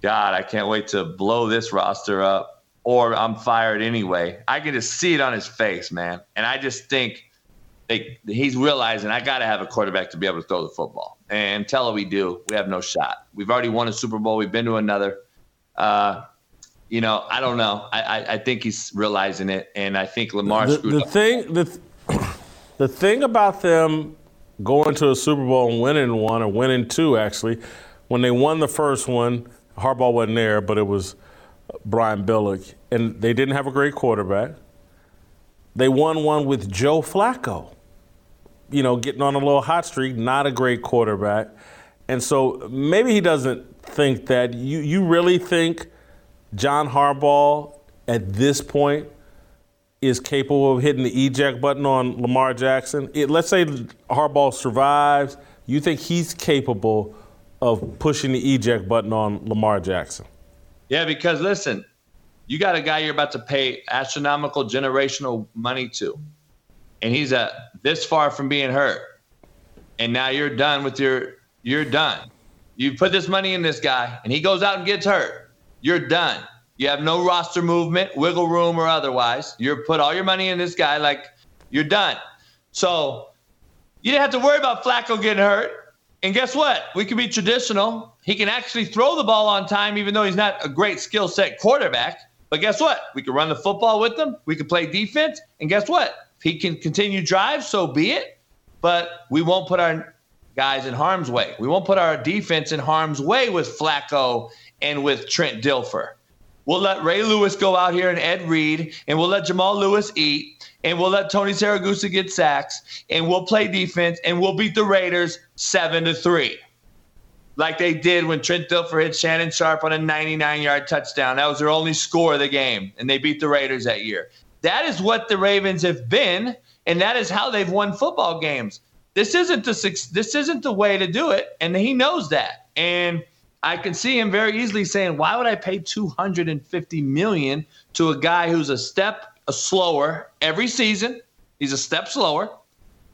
God, I can't wait to blow this roster up, or I'm fired anyway. I can just see it on his face, man. And I just think they, he's realizing I got to have a quarterback to be able to throw the football. And tell her we do, we have no shot. We've already won a Super Bowl. We've been to another. Uh, you know, I don't know. I, I, I, think he's realizing it, and I think Lamar the, screwed the up. Thing, the, the thing about them going to a Super Bowl and winning one, or winning two, actually, when they won the first one, Harbaugh wasn't there, but it was Brian Billick, and they didn't have a great quarterback. They won one with Joe Flacco, you know, getting on a little hot streak, not a great quarterback. And so maybe he doesn't think that. You, you really think John Harbaugh at this point is capable of hitting the eject button on Lamar Jackson? It, let's say Harbaugh survives. You think he's capable of pushing the eject button on Lamar Jackson? Yeah, because listen, you got a guy you're about to pay astronomical generational money to, and he's a this far from being hurt, and now you're done with your you're done. You put this money in this guy, and he goes out and gets hurt. You're done. You have no roster movement, wiggle room, or otherwise. You're put all your money in this guy, like you're done. So you didn't have to worry about Flacco getting hurt. And guess what? We can be traditional. He can actually throw the ball on time, even though he's not a great skill set quarterback. But guess what? We can run the football with him. We can play defense. And guess what? If he can continue drive, so be it. But we won't put our guys in harm's way. We won't put our defense in harm's way with Flacco and with Trent Dilfer. We'll let Ray Lewis go out here and Ed Reed, and we'll let Jamal Lewis eat, and we'll let Tony Siragusa get sacks, and we'll play defense, and we'll beat the Raiders seven to three, like they did when Trent Dilfer hit Shannon Sharpe on a 99-yard touchdown. That was their only score of the game, and they beat the Raiders that year. That is what the Ravens have been, and that is how they've won football games. This isn't the this isn't the way to do it, and he knows that. And I can see him very easily saying, "Why would I pay 250 million to a guy who's a step slower every season? He's a step slower,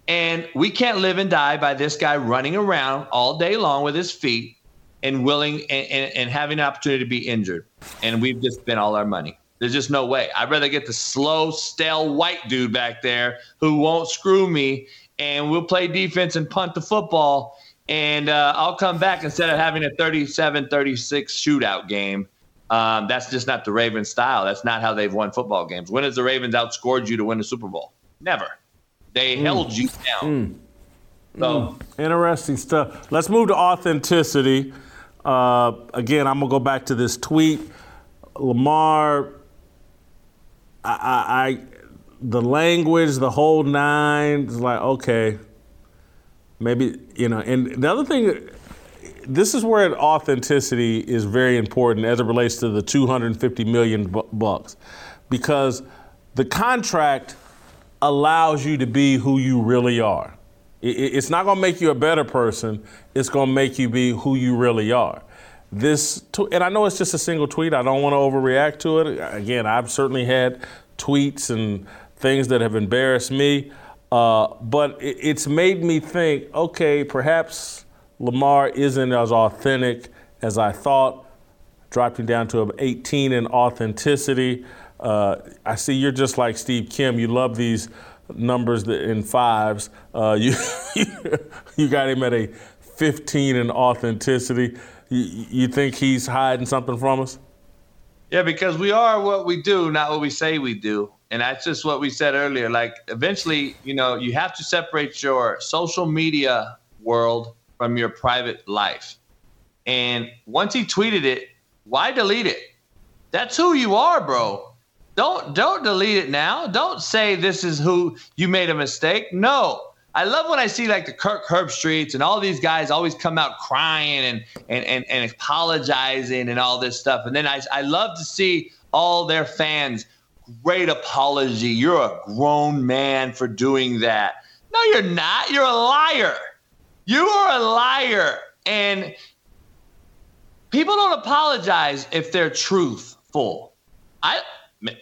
and we can't live and die by this guy running around all day long with his feet and willing and, and, and having an opportunity to be injured. And we've just spent all our money. There's just no way. I'd rather get the slow, stale white dude back there who won't screw me, and we'll play defense and punt the football and uh, I'll come back instead of having a 37 36 shootout game. Um, that's just not the Ravens style. That's not how they've won football games. When has the Ravens outscored you to win the Super Bowl? Never. They mm. held you down. Mm. So mm. interesting stuff. Let's move to authenticity. Uh, again, I'm gonna go back to this tweet. Lamar, I, I, I the language, the whole nine is like okay Maybe, you know, and the other thing, this is where authenticity is very important as it relates to the 250 million bucks because the contract allows you to be who you really are. It's not going to make you a better person. It's going to make you be who you really are. This, and I know it's just a single tweet. I don't want to overreact to it. Again, I've certainly had tweets and things that have embarrassed me. Uh, but it, it's made me think okay, perhaps Lamar isn't as authentic as I thought, dropping down to 18 in authenticity. Uh, I see you're just like Steve Kim. You love these numbers in fives. Uh, you, you got him at a 15 in authenticity. You, you think he's hiding something from us? Yeah, because we are what we do, not what we say we do and that's just what we said earlier like eventually you know you have to separate your social media world from your private life. And once he tweeted it why delete it? That's who you are bro. Don't don't delete it now. Don't say this is who you made a mistake. No. I love when I see like the Kirk Herbstreits and all these guys always come out crying and and and, and apologizing and all this stuff. And then I I love to see all their fans great apology. You're a grown man for doing that. No, you're not. You're a liar. You are a liar. And people don't apologize if they're truthful. I,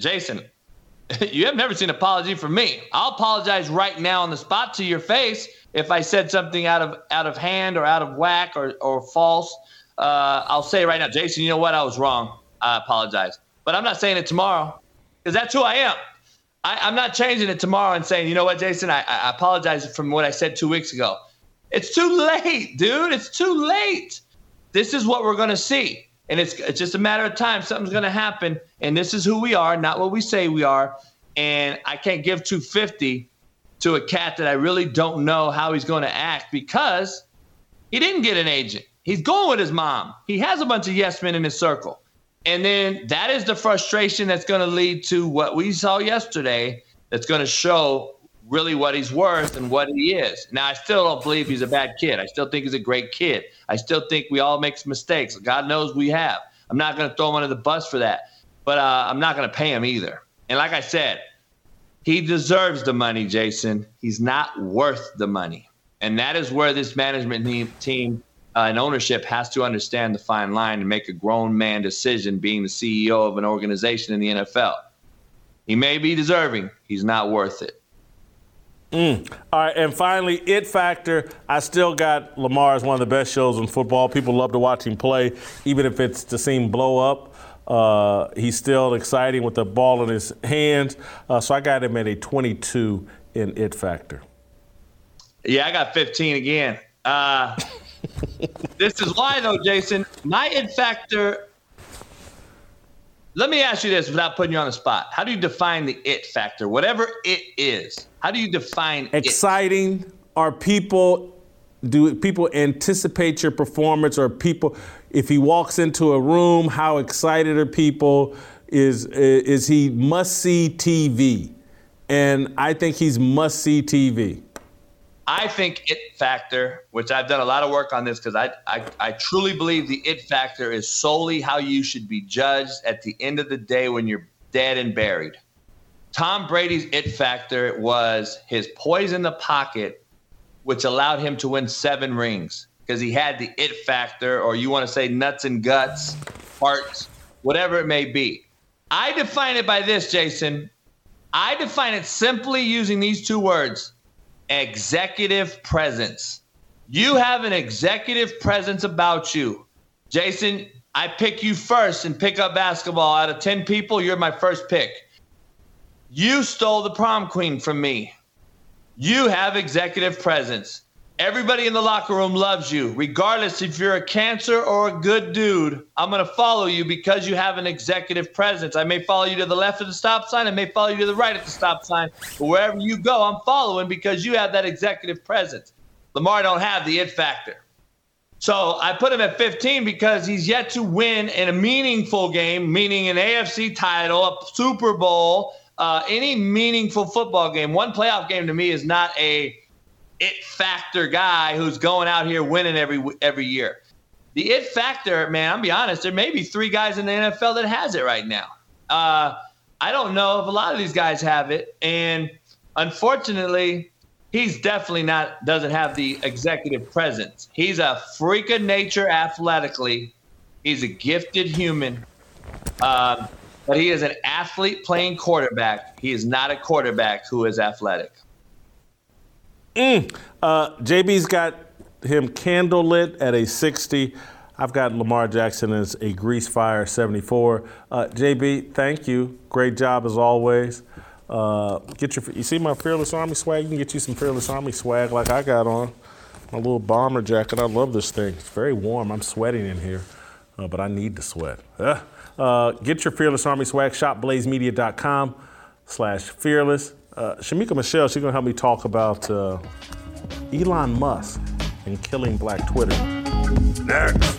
Jason, you have never seen an apology from me. I'll apologize right now on the spot to your face if I said something out of out of hand or out of whack or or false. Uh, I'll say right now, Jason. You know what? I was wrong. I apologize, but I'm not saying it tomorrow because that's who I am. I, am not changing it tomorrow and saying, you know what, Jason, I, I apologize from what I said two weeks ago. It's too late, dude. It's too late. This is what we're going to see. And it's, it's just a matter of time. Something's going to happen. And this is who we are, not what we say we are. And I can't give 250 to a cat that I really don't know how he's going to act because he didn't get an agent. He's going with his mom. He has a bunch of yes men in his circle. And then that is the frustration that's going to lead to what we saw yesterday that's going to show really what he's worth and what he is. Now, I still don't believe he's a bad kid. I still think he's a great kid. I still think we all make mistakes. God knows we have. I'm not going to throw him under the bus for that, but uh, I'm not going to pay him either. And like I said, he deserves the money, Jason. He's not worth the money. And that is where this management team uh, and ownership has to understand the fine line and make a grown man decision being the CEO of an organization in the NFL. He may be deserving, he's not worth it. Mm. All right, and finally, it factor. I still got Lamar as one of the best shows in football. People love to watch him play, even if it's to see him blow up. Uh, he's still exciting with the ball in his hands. Uh, so I got him at a 22 in it factor. Yeah, I got 15 again. Uh, this is why, though, Jason. My it factor. Let me ask you this without putting you on the spot. How do you define the it factor? Whatever it is, how do you define exciting? It? Are people do people anticipate your performance or people if he walks into a room how excited are people is is he must see TV and I think he's must see TV I think it factor, which I've done a lot of work on this because I, I, I truly believe the it factor is solely how you should be judged at the end of the day when you're dead and buried. Tom Brady's it factor was his poise in the pocket, which allowed him to win seven rings because he had the it factor, or you want to say nuts and guts, hearts, whatever it may be. I define it by this, Jason. I define it simply using these two words executive presence. You have an executive presence about you. Jason, I pick you first and pick up basketball. Out of 10 people, you're my first pick. You stole the prom queen from me. You have executive presence. Everybody in the locker room loves you, regardless if you're a cancer or a good dude. I'm going to follow you because you have an executive presence. I may follow you to the left of the stop sign, I may follow you to the right of the stop sign, but wherever you go, I'm following because you have that executive presence. Lamar don't have the it factor. So I put him at 15 because he's yet to win in a meaningful game, meaning an AFC title, a Super Bowl, uh, any meaningful football game. One playoff game to me is not a it factor guy who's going out here winning every every year. The it factor, man, I'm be honest, there may be three guys in the NFL that has it right now. Uh, I don't know if a lot of these guys have it, and unfortunately, he's definitely not doesn't have the executive presence. He's a freak of nature athletically. He's a gifted human, um, but he is an athlete playing quarterback. He is not a quarterback who is athletic. Mm. Uh, JB's got him candle lit at a 60. I've got Lamar Jackson as a grease fire 74. Uh, JB, thank you. Great job as always. Uh, get your, you see my Fearless Army swag? You can get you some Fearless Army swag like I got on. My little bomber jacket. I love this thing. It's very warm. I'm sweating in here, uh, but I need to sweat. Uh, get your Fearless Army swag. ShopBlazeMedia.com slash fearless. Uh, Shemeka Michelle, she's going to help me talk about uh, Elon Musk and killing Black Twitter. Next.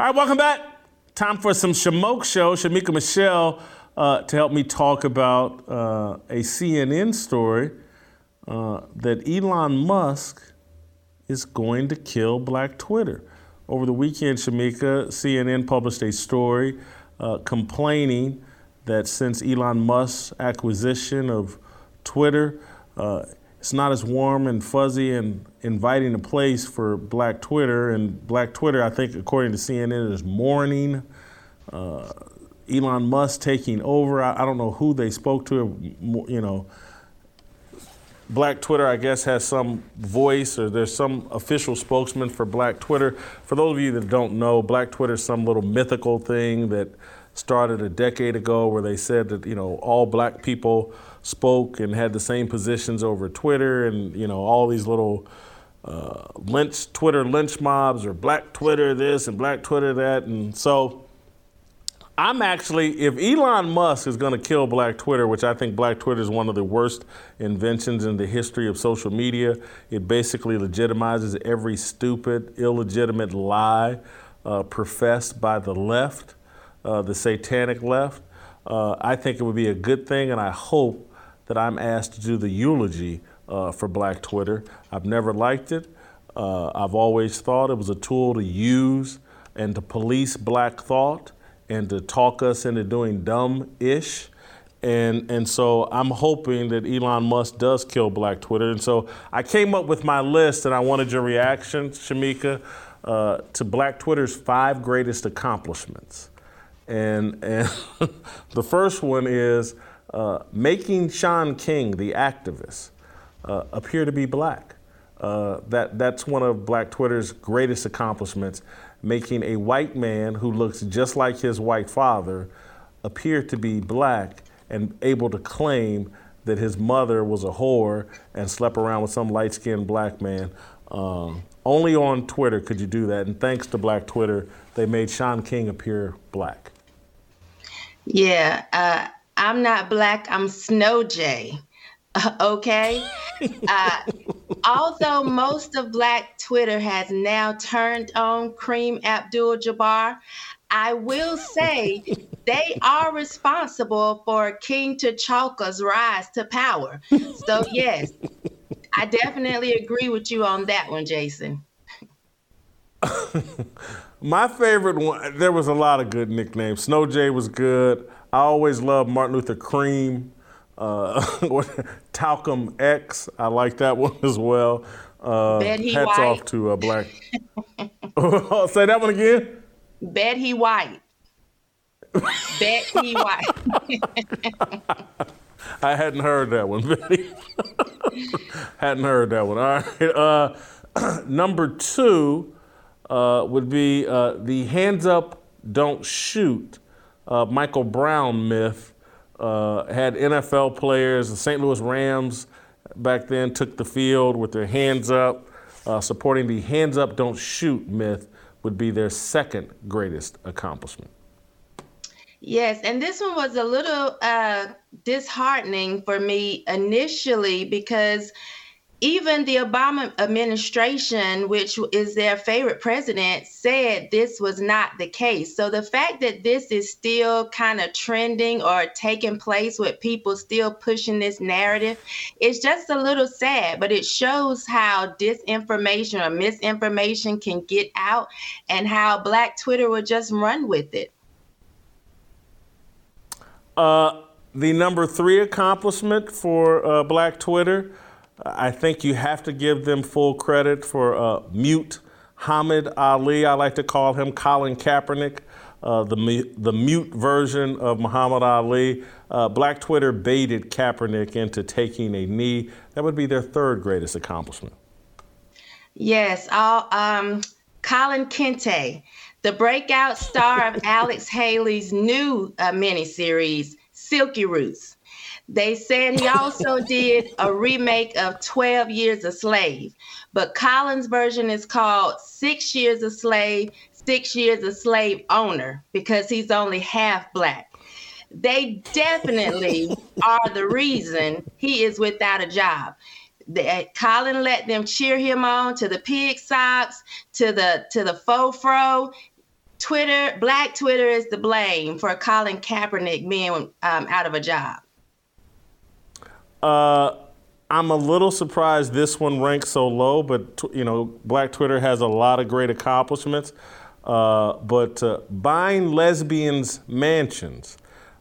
All right, welcome back. Time for some Shamoke Show. Shemeka Michelle uh, to help me talk about uh, a CNN story uh, that Elon Musk is going to kill Black Twitter. Over the weekend, Shemeka, CNN published a story uh, complaining that since Elon Musk's acquisition of Twitter, uh, it's not as warm and fuzzy and inviting a place for Black Twitter. And Black Twitter, I think, according to CNN, is mourning uh, Elon Musk taking over. I, I, don't know who they spoke to. You know, Black Twitter, I guess, has some voice or there's some official spokesman for Black Twitter. For those of you that don't know, Black Twitter is some little mythical thing that started a decade ago where they said that, you know, all black people spoke and had the same positions over Twitter and you know all these little uh, lynch Twitter lynch mobs or Black Twitter this and Black Twitter that and so I'm actually if Elon Musk is going to kill Black Twitter, which I think Black Twitter is one of the worst inventions in the history of social media. It basically legitimizes every stupid, illegitimate lie uh, professed by the left. uh, the satanic left. Uh, I think it would be a good thing, and I hope that I'm asked to do the eulogy uh, for Black Twitter. I've never liked it. Uh, I've always thought it was a tool to use and to police black thought and to talk us into doing dumb ish. And, and so I'm hoping that Elon Musk does kill Black Twitter. And so I came up with my list, and I wanted your reaction, Shemeka, uh, to Black Twitter's five greatest accomplishments. And, and the first one is uh, making Shaun King, the activist, uh, appear to be black. Uh, that, that's one of Black Twitter's greatest accomplishments, making a white man who looks just like his white father appear to be black and able to claim that his mother was a whore and slept around with some light skinned black man. Um, only on Twitter could you do that. And thanks to Black Twitter, they made Shaun King appear black. Yeah, uh, I'm not black, I'm Snow Jay. okay. Uh, although most of Black Twitter has now turned on Cream Abdul Jabbar, I will say they are responsible for King T'Chaka's rise to power. So, yes, I definitely agree with you on that one, Jason. My favorite one, there was a lot of good nicknames. Snow Jay was good. I always love Martin Luther Cream. Uh, Talcum X, I like that one as well. Uh, hats White. off to uh, Black. Say that one again. Betty White. Betty White. I hadn't heard that one, Betty. hadn't heard that one. All right. Uh, number two uh, would be uh, the hands up, don't shoot uh, Michael Brown myth. Uh, had NFL players, the St. Louis Rams back then took the field with their hands up, uh, supporting the hands up, don't shoot myth would be their second greatest accomplishment. Yes, and this one was a little uh, disheartening for me initially because even the Obama administration, which is their favorite president, said this was not the case. So the fact that this is still kind of trending or taking place with people still pushing this narrative, it's just a little sad, but it shows how disinformation or misinformation can get out and how Black Twitter will just run with it. Uh, the number three accomplishment for uh, Black Twitter, I think you have to give them full credit for uh, mute Hamid Ali. I like to call him Colin Kaepernick, uh, the, the mute version of Muhammad Ali. Uh, Black Twitter baited Kaepernick into taking a knee. That would be their third greatest accomplishment. Yes, um, Colin Kente, the breakout star of Alex Haley's new uh, miniseries, Silky Roots. They said he also did a remake of 12 Years a Slave, but Colin's version is called Six Years a Slave, Six Years a Slave Owner because he's only half black. They definitely are the reason he is without a job that Colin let them cheer him on to the pig socks, to the to the faux fro. Twitter, Black Twitter is the blame for Colin Kaepernick being um, out of a job. Uh, I'm a little surprised this one ranks so low, but you know, Black Twitter has a lot of great accomplishments. Uh, but uh, buying lesbians mansions,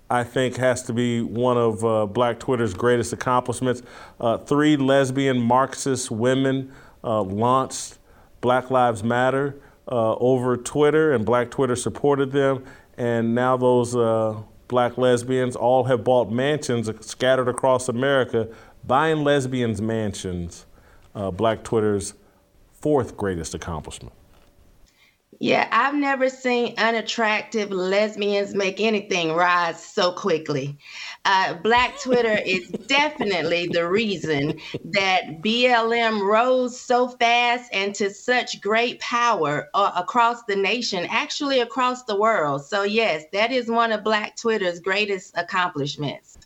I think, has to be one of uh, Black Twitter's greatest accomplishments. Uh, three lesbian Marxist women uh, launched Black Lives Matter uh, over Twitter, and Black Twitter supported them. And now those black lesbians all have bought mansions scattered across America. Buying lesbians mansions, uh, Black Twitter's fourth greatest accomplishment. Yeah, I've never seen unattractive lesbians make anything rise so quickly. Uh, Black Twitter is definitely the reason that BLM rose so fast and to such great power uh, across the nation, actually across the world. So, yes, that is one of Black Twitter's greatest accomplishments.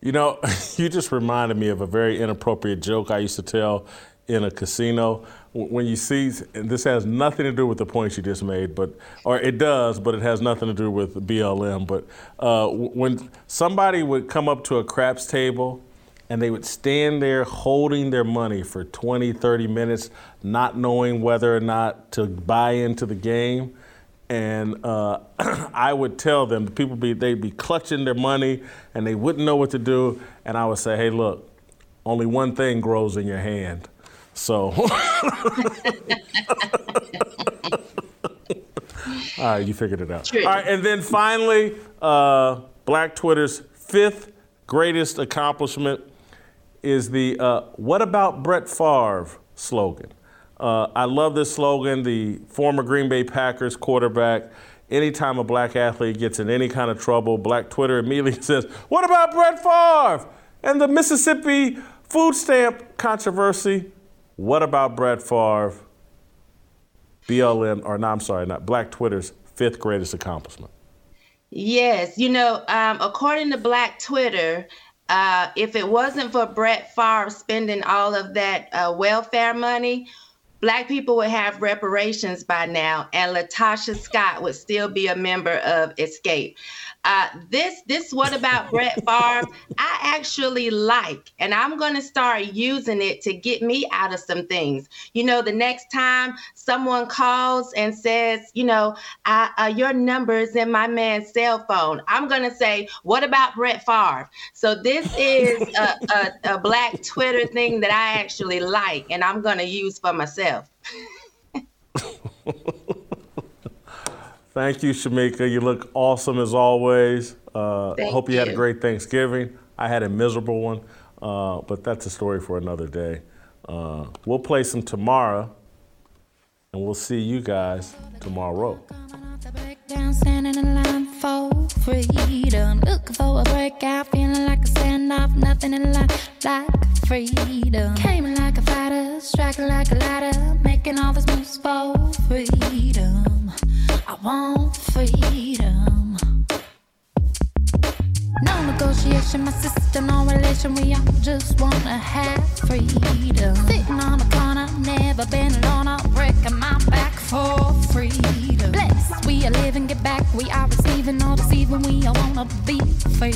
You know, you just reminded me of a very inappropriate joke I used to tell in a casino. When you see, and this has nothing to do with the points you just made, but or it does, but it has nothing to do with BLM. But uh, when somebody would come up to a craps table and they would stand there holding their money for 20, 30 minutes, not knowing whether or not to buy into the game. And uh, I would tell them, the people be they'd be clutching their money and they wouldn't know what to do. And I would say, hey, look, only one thing grows in your hand. So, all right, you figured it out. True. All right, and then finally, uh, Black Twitter's fifth greatest accomplishment is the uh, "What about Brett Favre" slogan. Uh, I love this slogan. The former Green Bay Packers quarterback. Anytime a black athlete gets in any kind of trouble, Black Twitter immediately says, "What about Brett Favre and the Mississippi food stamp controversy? What about Brett Favre?" BLM, or no, I'm sorry, not Black Twitter's fifth greatest accomplishment. Yes, you know, um, according to Black Twitter, uh, if it wasn't for Brett Favre spending all of that uh, welfare money, Black people would have reparations by now, and LaTocha Scott would still be a member of Xscape. Uh, this, this, what about Brett Favre? I actually like, and I'm going to start using it to get me out of some things. You know, the next time someone calls and says, you know, I, uh, your number is in my man's cell phone, I'm going to say, what about Brett Favre? So this is a, a, a Black Twitter thing that I actually like, and I'm going to use for myself. Thank you, Shemeka. You look awesome as always. Uh, Thank hope you, had a great Thanksgiving. I had a miserable one, uh, but that's a story for another day. Uh, we'll play some tomorrow, and we'll see you guys tomorrow. Down, standing in line for freedom. Looking for a breakout, feeling like a standoff. Nothing in life like freedom. Came like a fighter, striking like a ladder. Making all these moves for freedom. I want freedom. No negotiation, my sister, no relation. We all just wanna have freedom. Sitting on a corner, never been alone. I'm breaking my back for freedom. Blessed, we are living, get back. We are receiving, no deceiving. We all wanna be free.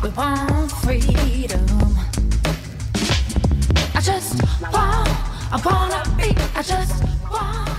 We want freedom. I just want, I wanna be, I just want.